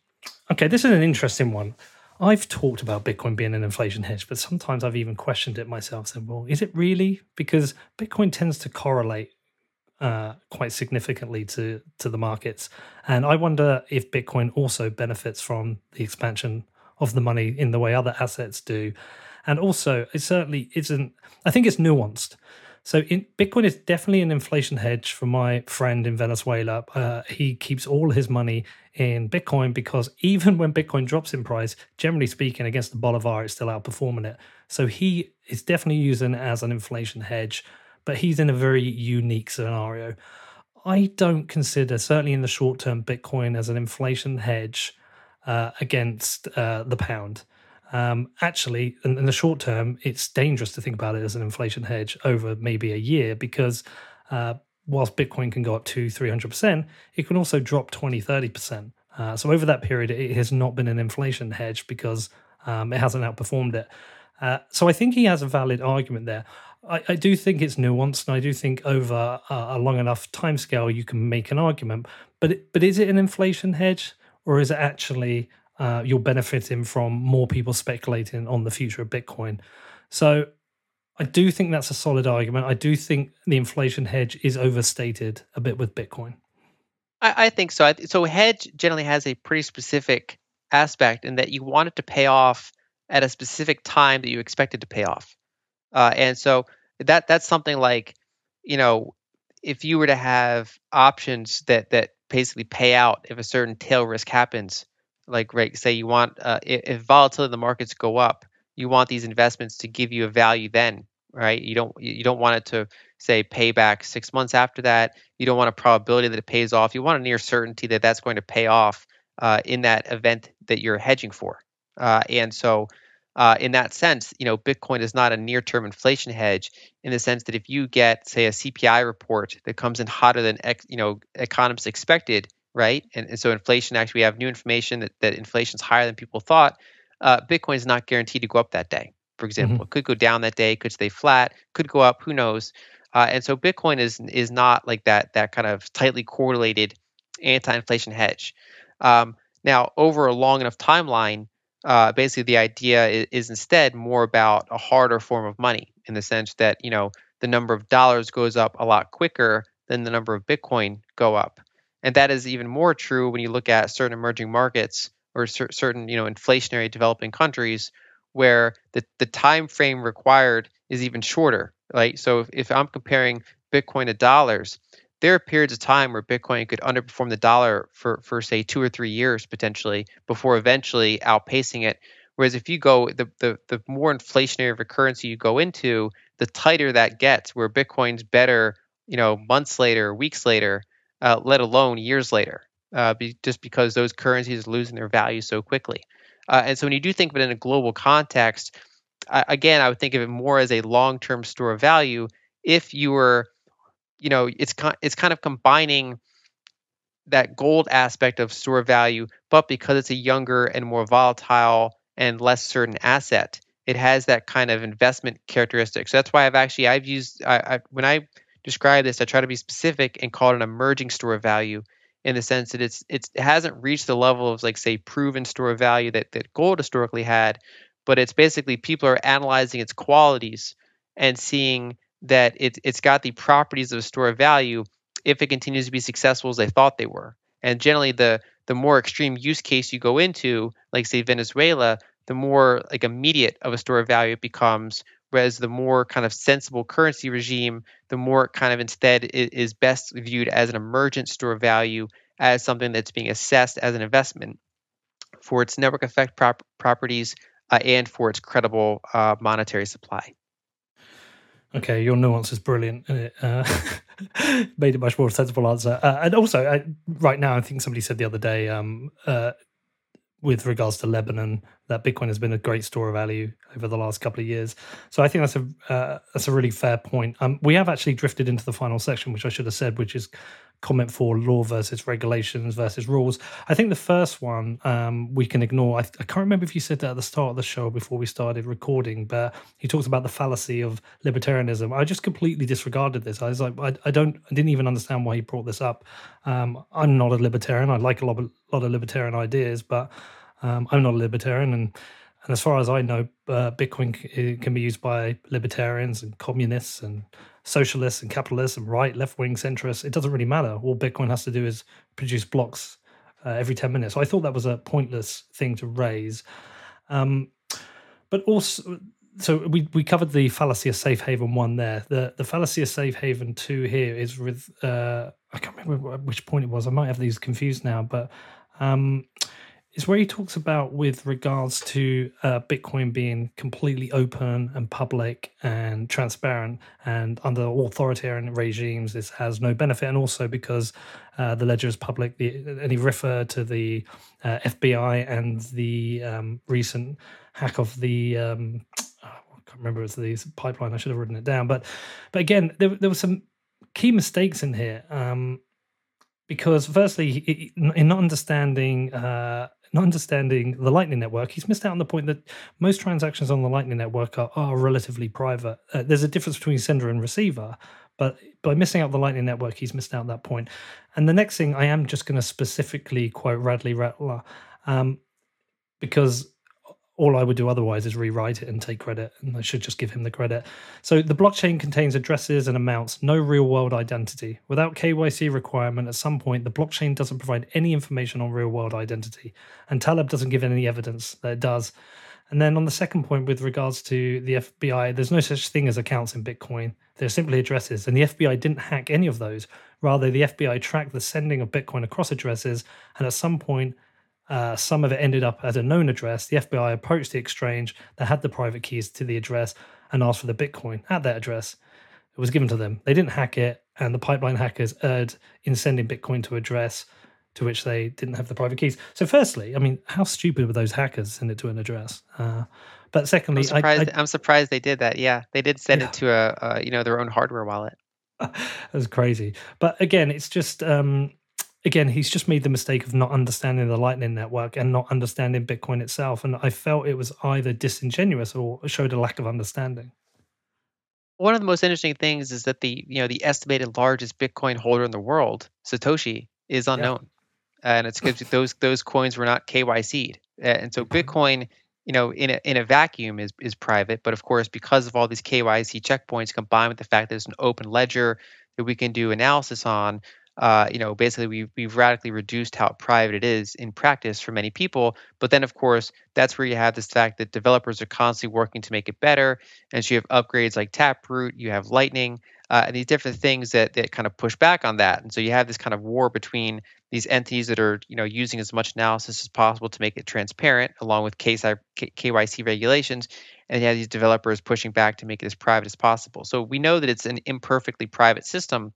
Okay, this is an interesting one. I've talked about Bitcoin being an inflation hedge, but sometimes I've even questioned it myself. Said, well, is it really? Because Bitcoin tends to correlate uh, quite significantly to to the markets. And I wonder if Bitcoin also benefits from the expansion of the money in the way other assets do. And also, it certainly isn't. I think it's nuanced. So in, Bitcoin is definitely an inflation hedge for my friend in Venezuela. Uh, he keeps all his money in Bitcoin because even when Bitcoin drops in price, generally speaking, against the Bolivar, it's still outperforming it. So he is definitely using it as an inflation hedge, but he's in a very unique scenario. I don't consider, certainly in the short term, Bitcoin as an inflation hedge uh, against uh, the pound. Um, actually, in, in, the short term, it's dangerous to think about it as an inflation hedge over maybe a year because uh, whilst Bitcoin can go up to 300%, it can also drop 20, 30%. Uh, so over that period, it has not been an inflation hedge because um, it hasn't outperformed it. Uh, so I think he has a valid argument there. I, I do think it's nuanced, and I do think over a long enough timescale you can make an argument. But it, but is it an inflation hedge, or is it actually uh, you're benefiting from more people speculating on the future of Bitcoin. So I do think that's a solid argument. I do think the inflation hedge is overstated a bit with Bitcoin. I, I think so. So hedge generally has a pretty specific aspect in that you want it to pay off at a specific time that you expect it to pay off. Uh, and so that that's something like, you know, if you were to have options that that basically pay out if a certain tail risk happens, like right say you want uh, if, volatility in the markets go up you want these investments to give you a value then right? You don't you don't want it to say pay back six months after that. You don't want a probability that it pays off. You want a near certainty that that's going to pay off uh, in that event that you're hedging for. Uh, and so uh, in that sense, you know, Bitcoin is not a near-term inflation hedge in the sense that if you get, say, a CPI report that comes in hotter than you know economists expected, right? And, and so inflation actually, we have new information that, that inflation is higher than people thought. Uh, Bitcoin is not guaranteed to go up that day. For example, mm-hmm. it could go down that day, could stay flat, could go up, who knows? Uh, and so Bitcoin is is not like that that kind of tightly correlated anti-inflation hedge. Um, now, over a long enough timeline, uh, basically the idea is, is, instead more about a harder form of money in the sense that you know the number of dollars goes up a lot quicker than the number of Bitcoin go up. And that is even more true when you look at certain emerging markets or cer- certain, you know, inflationary developing countries where the, the time frame required is even shorter, right? So if, if I'm comparing Bitcoin to dollars, there are periods of time where Bitcoin could underperform the dollar for, for say two or three years potentially before eventually outpacing it. Whereas if you go the, the the more inflationary of a currency you go into, the tighter that gets, where Bitcoin's better, you know, months later, weeks later, uh, let alone years later, uh, be, just because those currencies are losing their value so quickly. Uh, and so when you do think of it in a global context, again, I would think of it more as a long-term store of value. If you were, you know, it's it's kind of combining that gold aspect of store value, but because it's a younger and more volatile and less certain asset, it has that kind of investment characteristic. So that's why I've actually I've used I, I when I describe this, I try to be specific and call it an emerging store value in the sense that it's, it's it hasn't reached the level of like say proven store value that, that gold historically had, but it's basically people are analyzing its qualities and seeing that it, it's got the properties of a store of value if it continues to be successful as they thought they were. And generally the the more extreme use case you go into, like say Venezuela, the more like immediate of a store of value it becomes whereas the more kind of sensible currency regime, the more kind of instead is best viewed as an emergent store of value, as something that's being assessed as an investment for its network effect prop- properties uh, and for its credible uh, monetary supply. Okay, your nuance is brilliant. And it uh, made it much more sensible answer. Uh, and also, right now, I think somebody said the other day, um, uh, with regards to Lebanon, that Bitcoin has been a great store of value over the last couple of years. So I think that's a uh, that's a really fair point. Um, we have actually drifted into the final section, which I should have said, which is comment for law versus regulations versus rules. I think the first one um, we can ignore. I, I, can't remember if you said that at the start of the show before we started recording, but he talks about the fallacy of libertarianism. I just completely disregarded this. I was like, I, I don't, I didn't even understand why he brought this up. Um, I'm not a libertarian. I like a lot of, lot of libertarian ideas, but um, I'm not a libertarian, and and as far as I know, uh, Bitcoin can be used by libertarians and communists and socialists and capitalists and right, left wing, centrists. It doesn't really matter. All Bitcoin has to do is produce blocks uh, every 10 minutes. So I thought that was a pointless thing to raise. Um, but also, so we, we covered the fallacy of safe haven one there. The the fallacy of safe haven two here is with uh, I can't remember which point it was. I might have these confused now, but um, it's where he talks about with regards to uh, Bitcoin being completely open and public and transparent, and under authoritarian regimes, this has no benefit, and also because uh, the ledger is public. The, and he referred to the uh, FBI and the um, recent hack of the. Um, oh, I can't remember it's the pipeline. I should have written it down, but but again, there there were some key mistakes in here. Um, because firstly, in not understanding uh, not understanding the Lightning Network, he's missed out on the point that most transactions on the Lightning Network are, are relatively private. Uh, there's a difference between sender and receiver, but by missing out the Lightning Network, he's missed out that point. And the next thing, I am just going to specifically quote Bradley Rettler, um, because all I would do otherwise is rewrite it and take credit, and I should just give him the credit. So the blockchain contains addresses and amounts, no real world identity. Without KYC requirement, at some point, the blockchain doesn't provide any information on real world identity, and Taleb doesn't give any evidence that it does. And then on the second point, with regards to the FBI, there's no such thing as accounts in Bitcoin. They're simply addresses, and the FBI didn't hack any of those. Rather, the FBI tracked the sending of Bitcoin across addresses, and at some point, uh, some of it ended up at a known address. The FBI approached the exchange that had the private keys to the address and asked for the Bitcoin at that address. It was given to them. They didn't hack it, and the pipeline hackers erred in sending Bitcoin to address to which they didn't have the private keys. So, firstly, I mean, how stupid were those hackers send it to an address? Uh, but secondly, I'm surprised, I, am surprised they did that. Yeah, they did send yeah. it to a, a, you know their own hardware wallet. That's crazy. But again, it's just um, again, he's just made the mistake of not understanding the Lightning Network and not understanding Bitcoin itself. And I felt it was either disingenuous or showed a lack of understanding. One of the most interesting things is that the you know the estimated largest Bitcoin holder in the world, Satoshi, is unknown, yeah. and it's because those those coins were not KYC'd, and so mm-hmm. Bitcoin, you know, in a in a vacuum is is private, but of course because of all these KYC checkpoints combined with the fact that it's an open ledger that we can do analysis on, uh, you know, basically we've, we've radically reduced how private it is in practice for many people. But then, of course, that's where you have this fact that developers are constantly working to make it better. And so you have upgrades like Taproot, you have Lightning, uh, and these different things that, that kind of push back on that. And so you have this kind of war between these entities that are, you know, using as much analysis as possible to make it transparent, along with KYC regulations, and you have these developers pushing back to make it as private as possible. So we know that it's an imperfectly private system,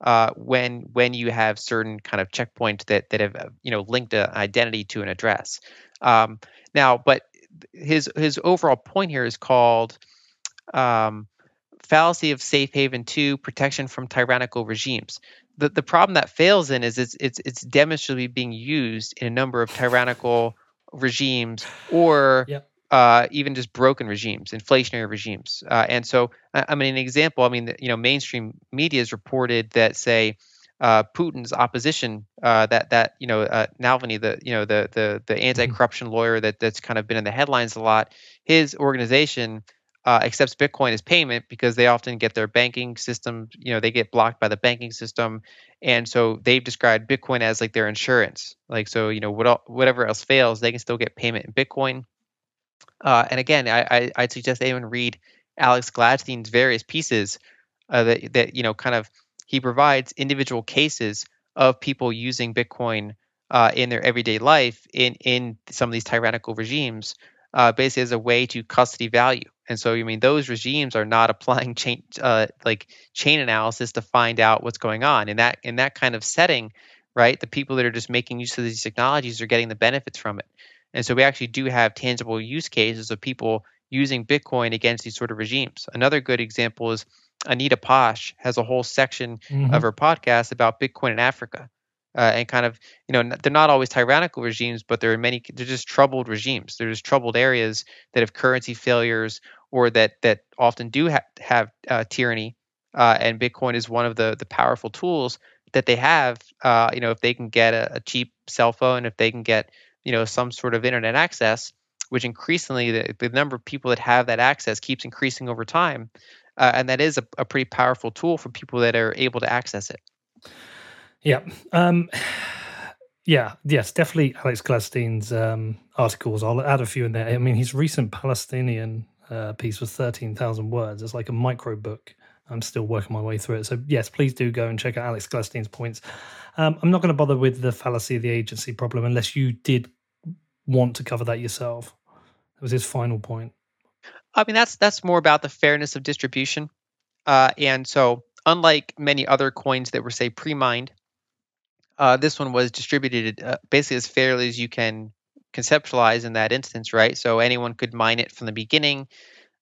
uh, when when you have certain kind of checkpoints that that have uh, you know linked an identity to an address. Um, now, but his his overall point here is called um, fallacy of safe haven two protection from tyrannical regimes. The the problem that fails in is it's it's it's demonstrably being used in a number of tyrannical regimes or yep uh, even just broken regimes, inflationary regimes. Uh, and so, I, mean, an example. I mean, you know, mainstream media has reported that, say, uh, Putin's opposition, uh, that that you know, uh, Navalny, the you know, the the the mm-hmm. anti-corruption lawyer that that's kind of been in the headlines a lot. His organization uh, accepts Bitcoin as payment because they often get their banking system, you know, they get blocked by the banking system, and so they've described Bitcoin as like their insurance. Like so, you know, what whatever else fails, they can still get payment in Bitcoin. Uh, and again, I, I, would suggest anyone read Alex Gladstein's various pieces uh, that, that, you know, kind of he provides individual cases of people using Bitcoin uh, in their everyday life in, in some of these tyrannical regimes, uh, basically as a way to custody value. And so, I mean, those regimes are not applying chain, uh, like chain analysis to find out what's going on. In that in that kind of setting, right, the people that are just making use of these technologies are getting the benefits from it. And so we actually do have tangible use cases of people using Bitcoin against these sort of regimes. Another good example is Anita Posch has a whole section mm-hmm. of her podcast about Bitcoin in Africa. Uh, and kind of, you know, they're not always tyrannical regimes, but there are many, they're just troubled regimes. They're just troubled areas that have currency failures or that that often do ha- have uh, tyranny. Uh, and Bitcoin is one of the the powerful tools that they have. Uh, you know, if they can get a, a cheap cell phone, if they can get you know some sort of internet access which increasingly the, the number of people that have that access keeps increasing over time uh, and that is a, a, pretty powerful tool for people that are able to access it yeah um, yeah yes definitely alex gladstein's um, articles i'll add a few in there i mean his recent palestinian uh, piece was 13,000 words. It's like a micro book. I'm still working my way through it. So, yes, please do go and check out Alex Gladstein's points. Um, I'm not going to bother with the fallacy of the agency problem unless you did want to cover that yourself. That was his final point. I mean, that's that's more about the fairness of distribution. Uh, and so, unlike many other coins that were, say, pre-mined, uh, this one was distributed uh, basically as fairly as you can conceptualize in that instance, right? So anyone could mine it from the beginning.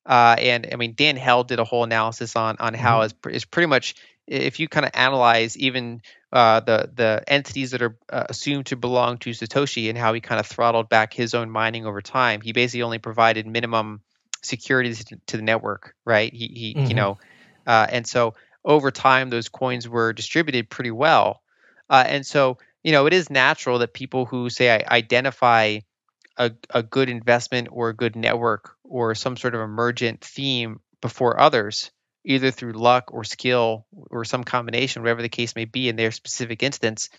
Uh, and I mean, Dan Held did a whole analysis on on how mm-hmm. is pretty much if you kind of analyze even uh, the the entities that are uh, assumed to belong to Satoshi and how he kind of throttled back his own mining over time. He basically only provided minimum security to the network, right? He, he mm-hmm. you know, uh, and so over time those coins were distributed pretty well, uh, and so you know it is natural that people who say I identify a, a good investment or a good network or some sort of emergent theme before others, either through luck or skill or some combination, whatever the case may be in their specific instance,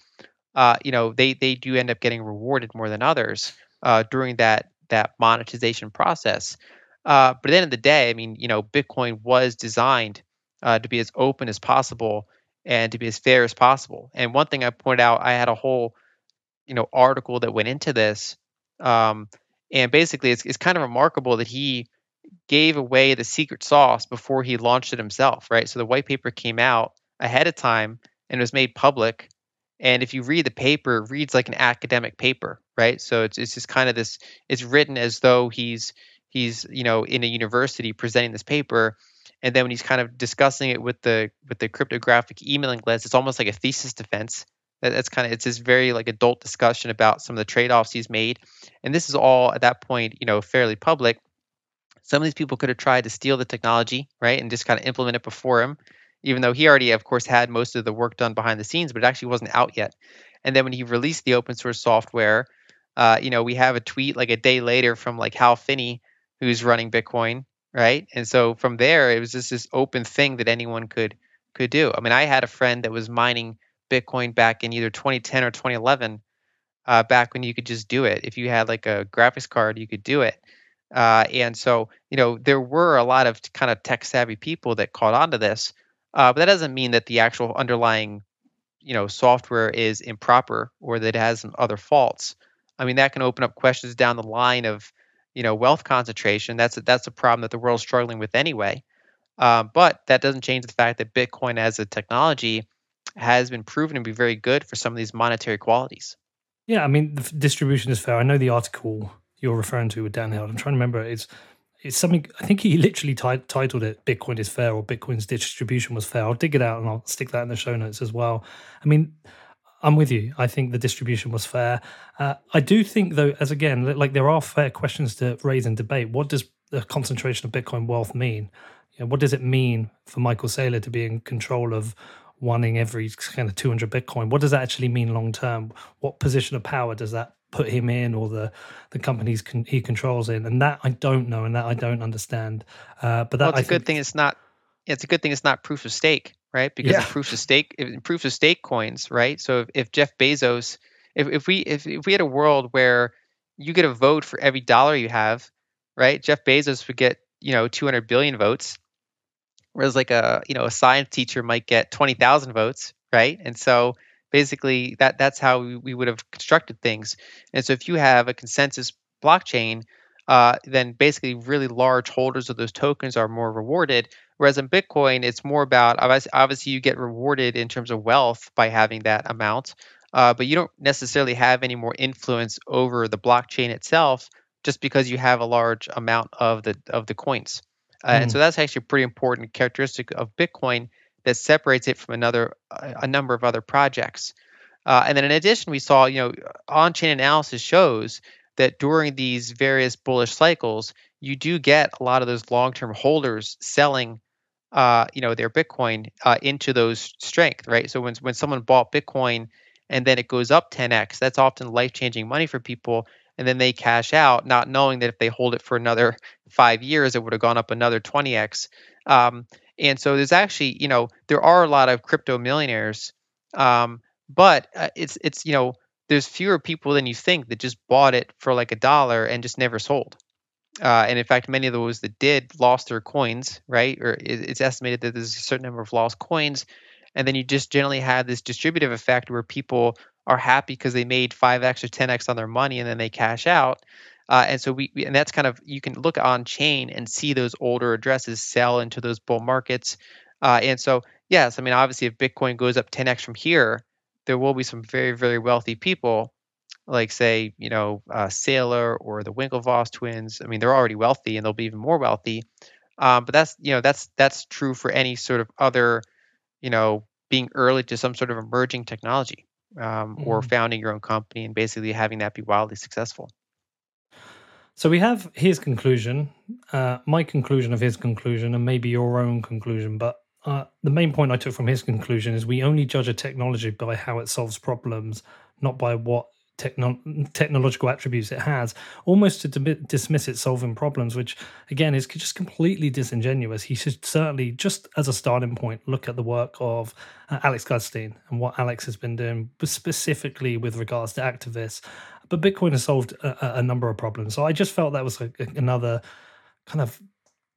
uh, you know, they they do end up getting rewarded more than others uh, during that that monetization process. Uh, but at the end of the day, I mean, you know, Bitcoin was designed uh, to be as open as possible and to be as fair as possible. And one thing I pointed out, I had a whole, you know, article that went into this, um, and basically, it's, it's kind of remarkable that he gave away the secret sauce before he launched it himself, right? So the white paper came out ahead of time and was made public. And if you read the paper, it reads like an academic paper, right? So it's it's just kind of this. It's written as though he's he's you know in a university presenting this paper and then when he's kind of discussing it with the with the cryptographic emailing list it's almost like a thesis defense that, that's kind of it's this very like adult discussion about some of the trade-offs he's made and this is all at that point you know fairly public some of these people could have tried to steal the technology right and just kind of implement it before him even though he already of course had most of the work done behind the scenes but it actually wasn't out yet and then when he released the open source software uh, you know we have a tweet like a day later from like hal finney who's running Bitcoin, right? And so from there, it was just this open thing that anyone could could do. I mean, I had a friend that was mining Bitcoin back in either 2010 or 2011, uh, back when you could just do it. If you had like a graphics card, you could do it. Uh, and so, you know, there were a lot of kind of tech savvy people that caught on to this, uh, but that doesn't mean that the actual underlying, you know, software is improper or that it has some other faults. I mean, that can open up questions down the line of, you know wealth concentration. That's a, that's a problem that the world's struggling with anyway. Um, but that doesn't change the fact that Bitcoin as a technology has been proven to be very good for some of these monetary qualities. Yeah, I mean the distribution is fair. I know the article you're referring to with Dan Held. I'm trying to remember. It's it's something I think he literally t- titled it "Bitcoin is fair" or "Bitcoin's distribution was fair." I'll dig it out and I'll stick that in the show notes as well. I mean, I'm with you. I think the distribution was fair. Uh, I do think, though, as again, like there are fair questions to raise and debate. What does the concentration of Bitcoin wealth mean? You know, what does it mean for Michael Saylor to be in control of wanting every kind of 200 Bitcoin? What does that actually mean long term? What position of power does that put him in, or the the companies con- he controls in? And that I don't know, and that I don't understand. Uh, but that well, it's I a good thing. It's not. It's a good thing. It's not proof of stake right? Because yeah. proof of stake, proof of stake coins, right? So if, if Jeff Bezos, if, if we if, if we had a world where you get a vote for every dollar you have, right? Jeff Bezos would get you know 200 billion votes, whereas like a you know a science teacher might get 20,000 votes, right? And so basically that that's how we, we would have constructed things. And so if you have a consensus blockchain, uh, then basically really large holders of those tokens are more rewarded Whereas in Bitcoin, it's more about obviously you get rewarded in terms of wealth by having that amount, uh, but you don't necessarily have any more influence over the blockchain itself just because you have a large amount of the of the coins. Uh, mm. And so hmm. that's actually a pretty important characteristic of Bitcoin that separates it from another a number of other projects. Uh, and then in addition, we saw you know on-chain analysis shows that during these various bullish cycles, you do get a lot of those long-term holders selling uh, you know, their Bitcoin uh, into those strength, right? So when when someone bought Bitcoin and then it goes up 10x, that's often life changing money for people. And then they cash out, not knowing that if they hold it for another five years, it would have gone up another 20x. Um, and so there's actually, you know, there are a lot of crypto millionaires, um, but uh, it's it's you know, there's fewer people than you think that just bought it for like a dollar and just never sold. Uh, and in fact, many of those that did lost their coins, right? Or it's estimated that there's a certain number of lost coins. And then you just generally have this distributive effect where people are happy because they made 5x or 10x on their money and then they cash out. Uh, and so we, we, and that's kind of you can look on chain and see those older addresses sell into those bull markets. Uh, and so yes, I mean obviously if Bitcoin goes up 10x from here, there will be some very very wealthy people, like say you know uh, Saylor or the Winklevoss twins. I mean they're already wealthy and they'll be even more wealthy. Um, but that's you know that's that's true for any sort of other, you know, being early to some sort of emerging technology um, mm-hmm. or founding your own company and basically having that be wildly successful. So we have his conclusion, uh, my conclusion of his conclusion, and maybe your own conclusion. But uh, the main point I took from his conclusion is we only judge a technology by how it solves problems, not by what techno- technological attributes it has, almost to dismiss it solving problems, which again is just completely disingenuous. He should certainly, just as a starting point, look at the work of uh, Alex Gladstein and what Alex has been doing, specifically with regards to activists. But Bitcoin has solved a, a number of problems. So I just felt that was a, another kind of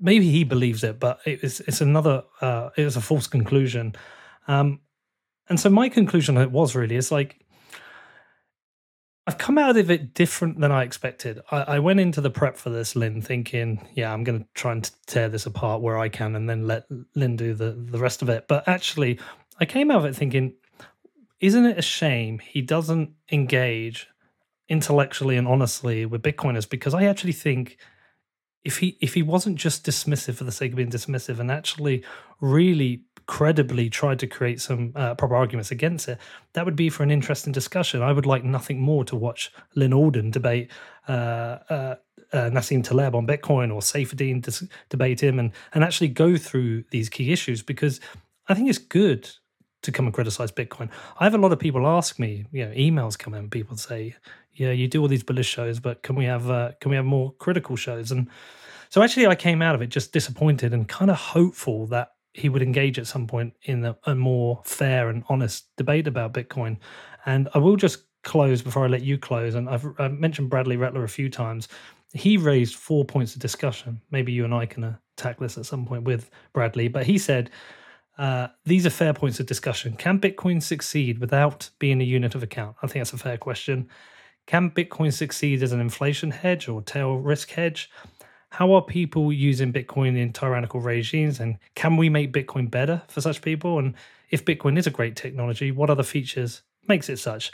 maybe he believes it, but it's it's another uh, it was a false conclusion. Um, and so my conclusion it was really is like I've come out of it different than I expected. I, I, went into the prep for this, Lyn, thinking, yeah, I'm going to try and tear this apart where I can and then let Lyn do the, the rest of it. But actually, I came out of it thinking, isn't it a shame he doesn't engage intellectually and honestly with Bitcoiners? Because I actually think if he if he wasn't just dismissive for the sake of being dismissive and actually really credibly tried to create some uh, proper arguments against it, that would be for an interesting discussion. I would like nothing more to watch Lyn Alden debate uh, uh, uh Nassim Taleb on Bitcoin or Saifedean dis- debate him and, and actually go through these key issues because I think it's good to come and criticize Bitcoin. I have a lot of people ask me, you know, emails come in, people say, yeah, you do all these bullish shows, but can we have uh, can we have more critical shows? And so actually, I came out of it just disappointed and kind of hopeful that he would engage at some point in a, a more fair and honest debate about Bitcoin. And I will just close before I let you close. And I've, I've mentioned Bradley Rettler a few times. He raised four points of discussion. Maybe you and I can attack this at some point with Bradley. But he said uh, these are fair points of discussion. Can Bitcoin succeed without being a unit of account? I think that's a fair question. Can Bitcoin succeed as an inflation hedge or tail risk hedge? How are people using Bitcoin in tyrannical regimes? And can we make Bitcoin better for such people? And if Bitcoin is a great technology, what other features makes it such?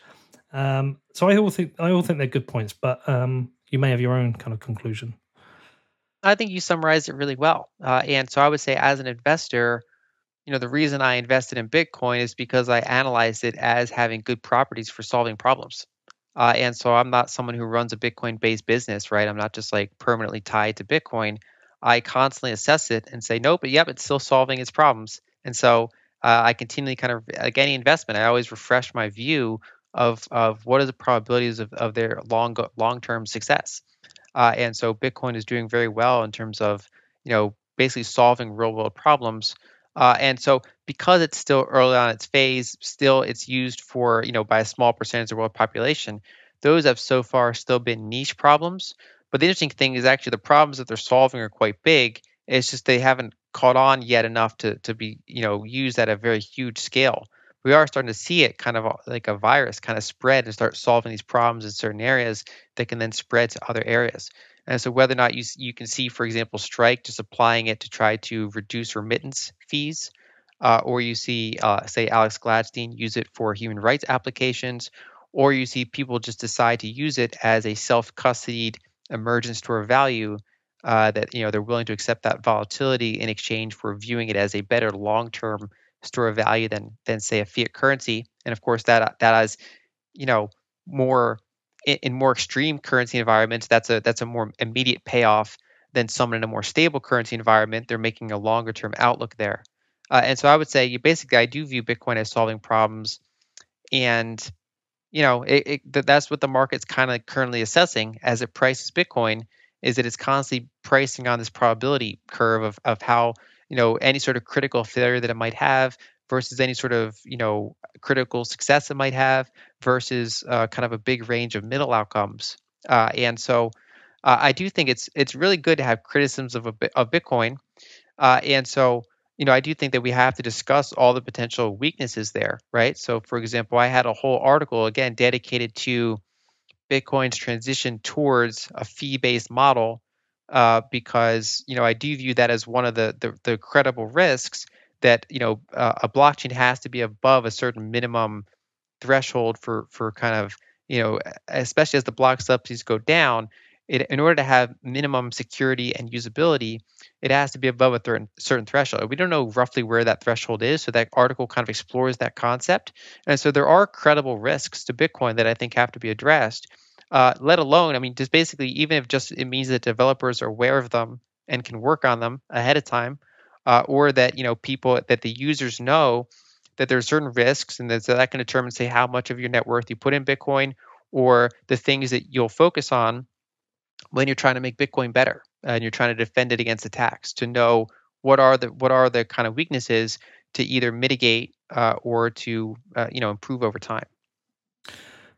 Um, so I all think I all think they're good points, but um, you may have your own kind of conclusion. I think you summarized it really well. Uh, and so I would say, as an investor, you know, the reason I invested in Bitcoin is because I analyzed it as having good properties for solving problems. Uh, and so I'm not someone who runs a Bitcoin based business, right? I'm not just like permanently tied to Bitcoin. I constantly assess it and say, nope, but yep, it's still solving its problems. And so uh, I continually kind of, like any investment, I always refresh my view of, of what are the probabilities of, of their long long term success. Uh, and so Bitcoin is doing very well in terms of, you know, basically solving real world problems uh, and so because it's still early on its phase, still it's used for, you know, by a small percentage of the world population, those have so far still been niche problems. But the interesting thing is actually the problems that they're solving are quite big. It's just they haven't caught on yet enough to, to be, you know, used at a very huge scale. We are starting to see it kind of like a virus kind of spread and start solving these problems in certain areas that can then spread to other areas. And so whether or not you, you can see, for example, Strike just applying it to try to reduce remittance fees, uh, or you see, uh, say, Alex Gladstein use it for human rights applications, or you see people just decide to use it as a self-custodied emergent store of value uh, that you know they're willing to accept that volatility in exchange for viewing it as a better long-term store of value than than say a fiat currency. And of course, that that has you know more in, in more extreme currency environments, that's a that's a more immediate payoff than someone in a more stable currency environment. They're making a longer term outlook there. Uh, and so I would say, you basically, I do view Bitcoin as solving problems, and you know, it, it, that's what the market's kind of currently assessing as it prices Bitcoin. Is that it's constantly pricing on this probability curve of of how you know any sort of critical failure that it might have versus any sort of you know critical success it might have versus uh, kind of a big range of middle outcomes. Uh, and so uh, I do think it's it's really good to have criticisms of a, of Bitcoin, uh, and so you know I do think that we have to discuss all the potential weaknesses there, right? So, for example, I had a whole article again dedicated to Bitcoin's transition towards a fee-based model uh, because you know I do view that as one of the the, the credible risks that you know uh, a blockchain has to be above a certain minimum threshold for for kind of you know especially as the block subsidies go down it, in order to have minimum security and usability it has to be above a certain threshold. We don't know roughly where that threshold is so that article kind of explores that concept. And so there are credible risks to bitcoin that i think have to be addressed uh, let alone i mean just basically even if just it means that developers are aware of them and can work on them ahead of time uh, or that you know people that the users know that there are certain risks and that, that can determine say how much of your net worth you put in bitcoin or the things that you'll focus on when you're trying to make bitcoin better and you're trying to defend it against attacks to know what are the what are the kind of weaknesses to either mitigate uh, or to uh, you know improve over time.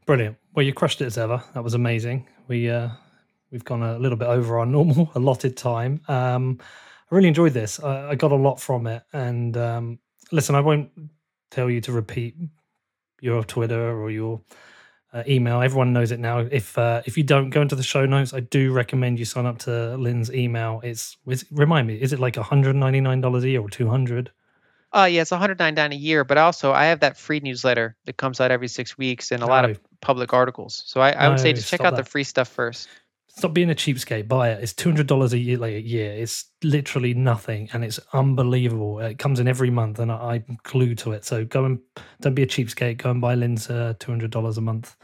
Brilliant. Well you crushed it as ever. That was amazing. We uh we've gone a little bit over our normal allotted time. Um I really enjoyed this. I, I got a lot from it. And um, listen, I won't tell you to repeat your Twitter or your uh, email. Everyone knows it now. If uh, if you don't go into the show notes, I do recommend you sign up to Lyn's email. It's, it's remind me, is it like one hundred ninety nine dollars a year or two hundred? Uh, yeah, it's 199 a year, but also I have that free newsletter that comes out every six weeks and a lot of public articles. So I, I would say just check out that. the free stuff first stop being a cheapskate. Buy it. It's two hundred dollars a year. Like a year. It's literally nothing, and it's unbelievable. It comes in every month, and I, am glued to it. So go and don't be a cheapskate. Go and buy Lyn's uh, two hundred dollars a month,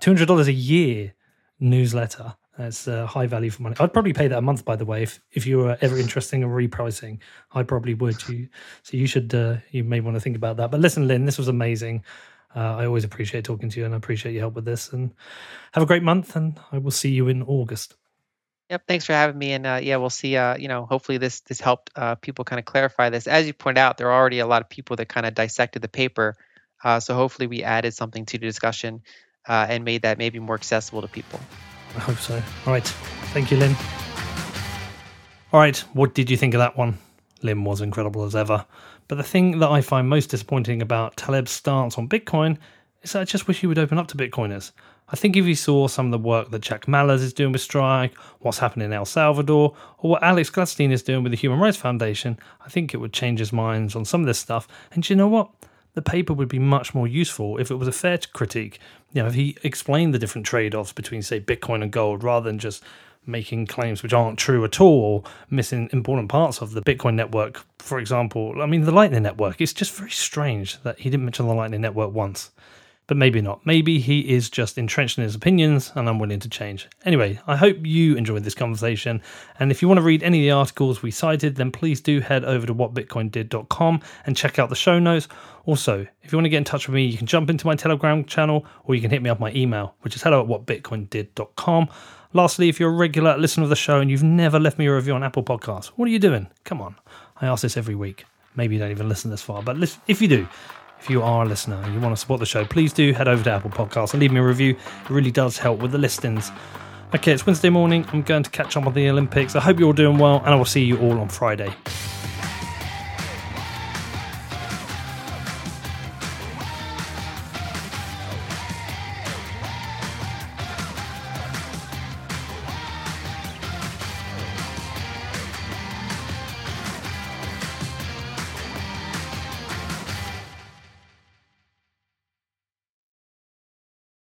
two hundred dollars a year newsletter. That's uh, high value for money. I'd probably pay that a month, by the way, if, if you were ever interested in repricing. I probably would. You so you should uh, you may want to think about that. But listen, Lyn, this was amazing. Uh, I always appreciate talking to you and I appreciate your help with this. And have a great month, and I will see you in August. Yep, thanks for having me. And uh, yeah, we'll see. Uh, you know, hopefully this this helped uh, people kind of clarify this. As you point out, there are already a lot of people that kind of dissected the paper. Uh, so hopefully we added something to the discussion uh, and made that maybe more accessible to people. I hope so. All right, thank you, Lyn. All right, what did you think of that one? Lyn was incredible as ever. But the thing that I find most disappointing about Taleb's stance on Bitcoin is that I just wish he would open up to Bitcoiners. I think if he saw some of the work that Jack Mallers is doing with Strike, what's happening in El Salvador, or what Alex Gladstein is doing with the Human Rights Foundation, I think it would change his minds on some of this stuff. And you know what? The paper would be much more useful if it was a fair critique. You know, if he explained the different trade offs between, say, Bitcoin and gold rather than just making claims which aren't true at all missing important parts of the Bitcoin network. For example, I mean, the Lightning Network, it's just very strange that he didn't mention the Lightning Network once. But maybe not. Maybe he is just entrenched in his opinions and unwilling to change. Anyway, I hope you enjoyed this conversation. And if you want to read any of the articles we cited, then please do head over to whatbitcoindid.com and check out the show notes. Also, if you want to get in touch with me, you can jump into my Telegram channel or you can hit me up my email, which is hello at whatbitcoindid.com. Lastly, if you're a regular listener of the show and you've never left me a review on Apple Podcasts, what are you doing? Come on. I ask this every week. Maybe you don't even listen this far, but if you do, if you are a listener and you want to support the show, please do head over to Apple Podcasts and leave me a review. It really does help with the listings. Okay, it's Wednesday morning. I'm going to catch up on the Olympics. I hope you're all doing well, and I will see you all on Friday.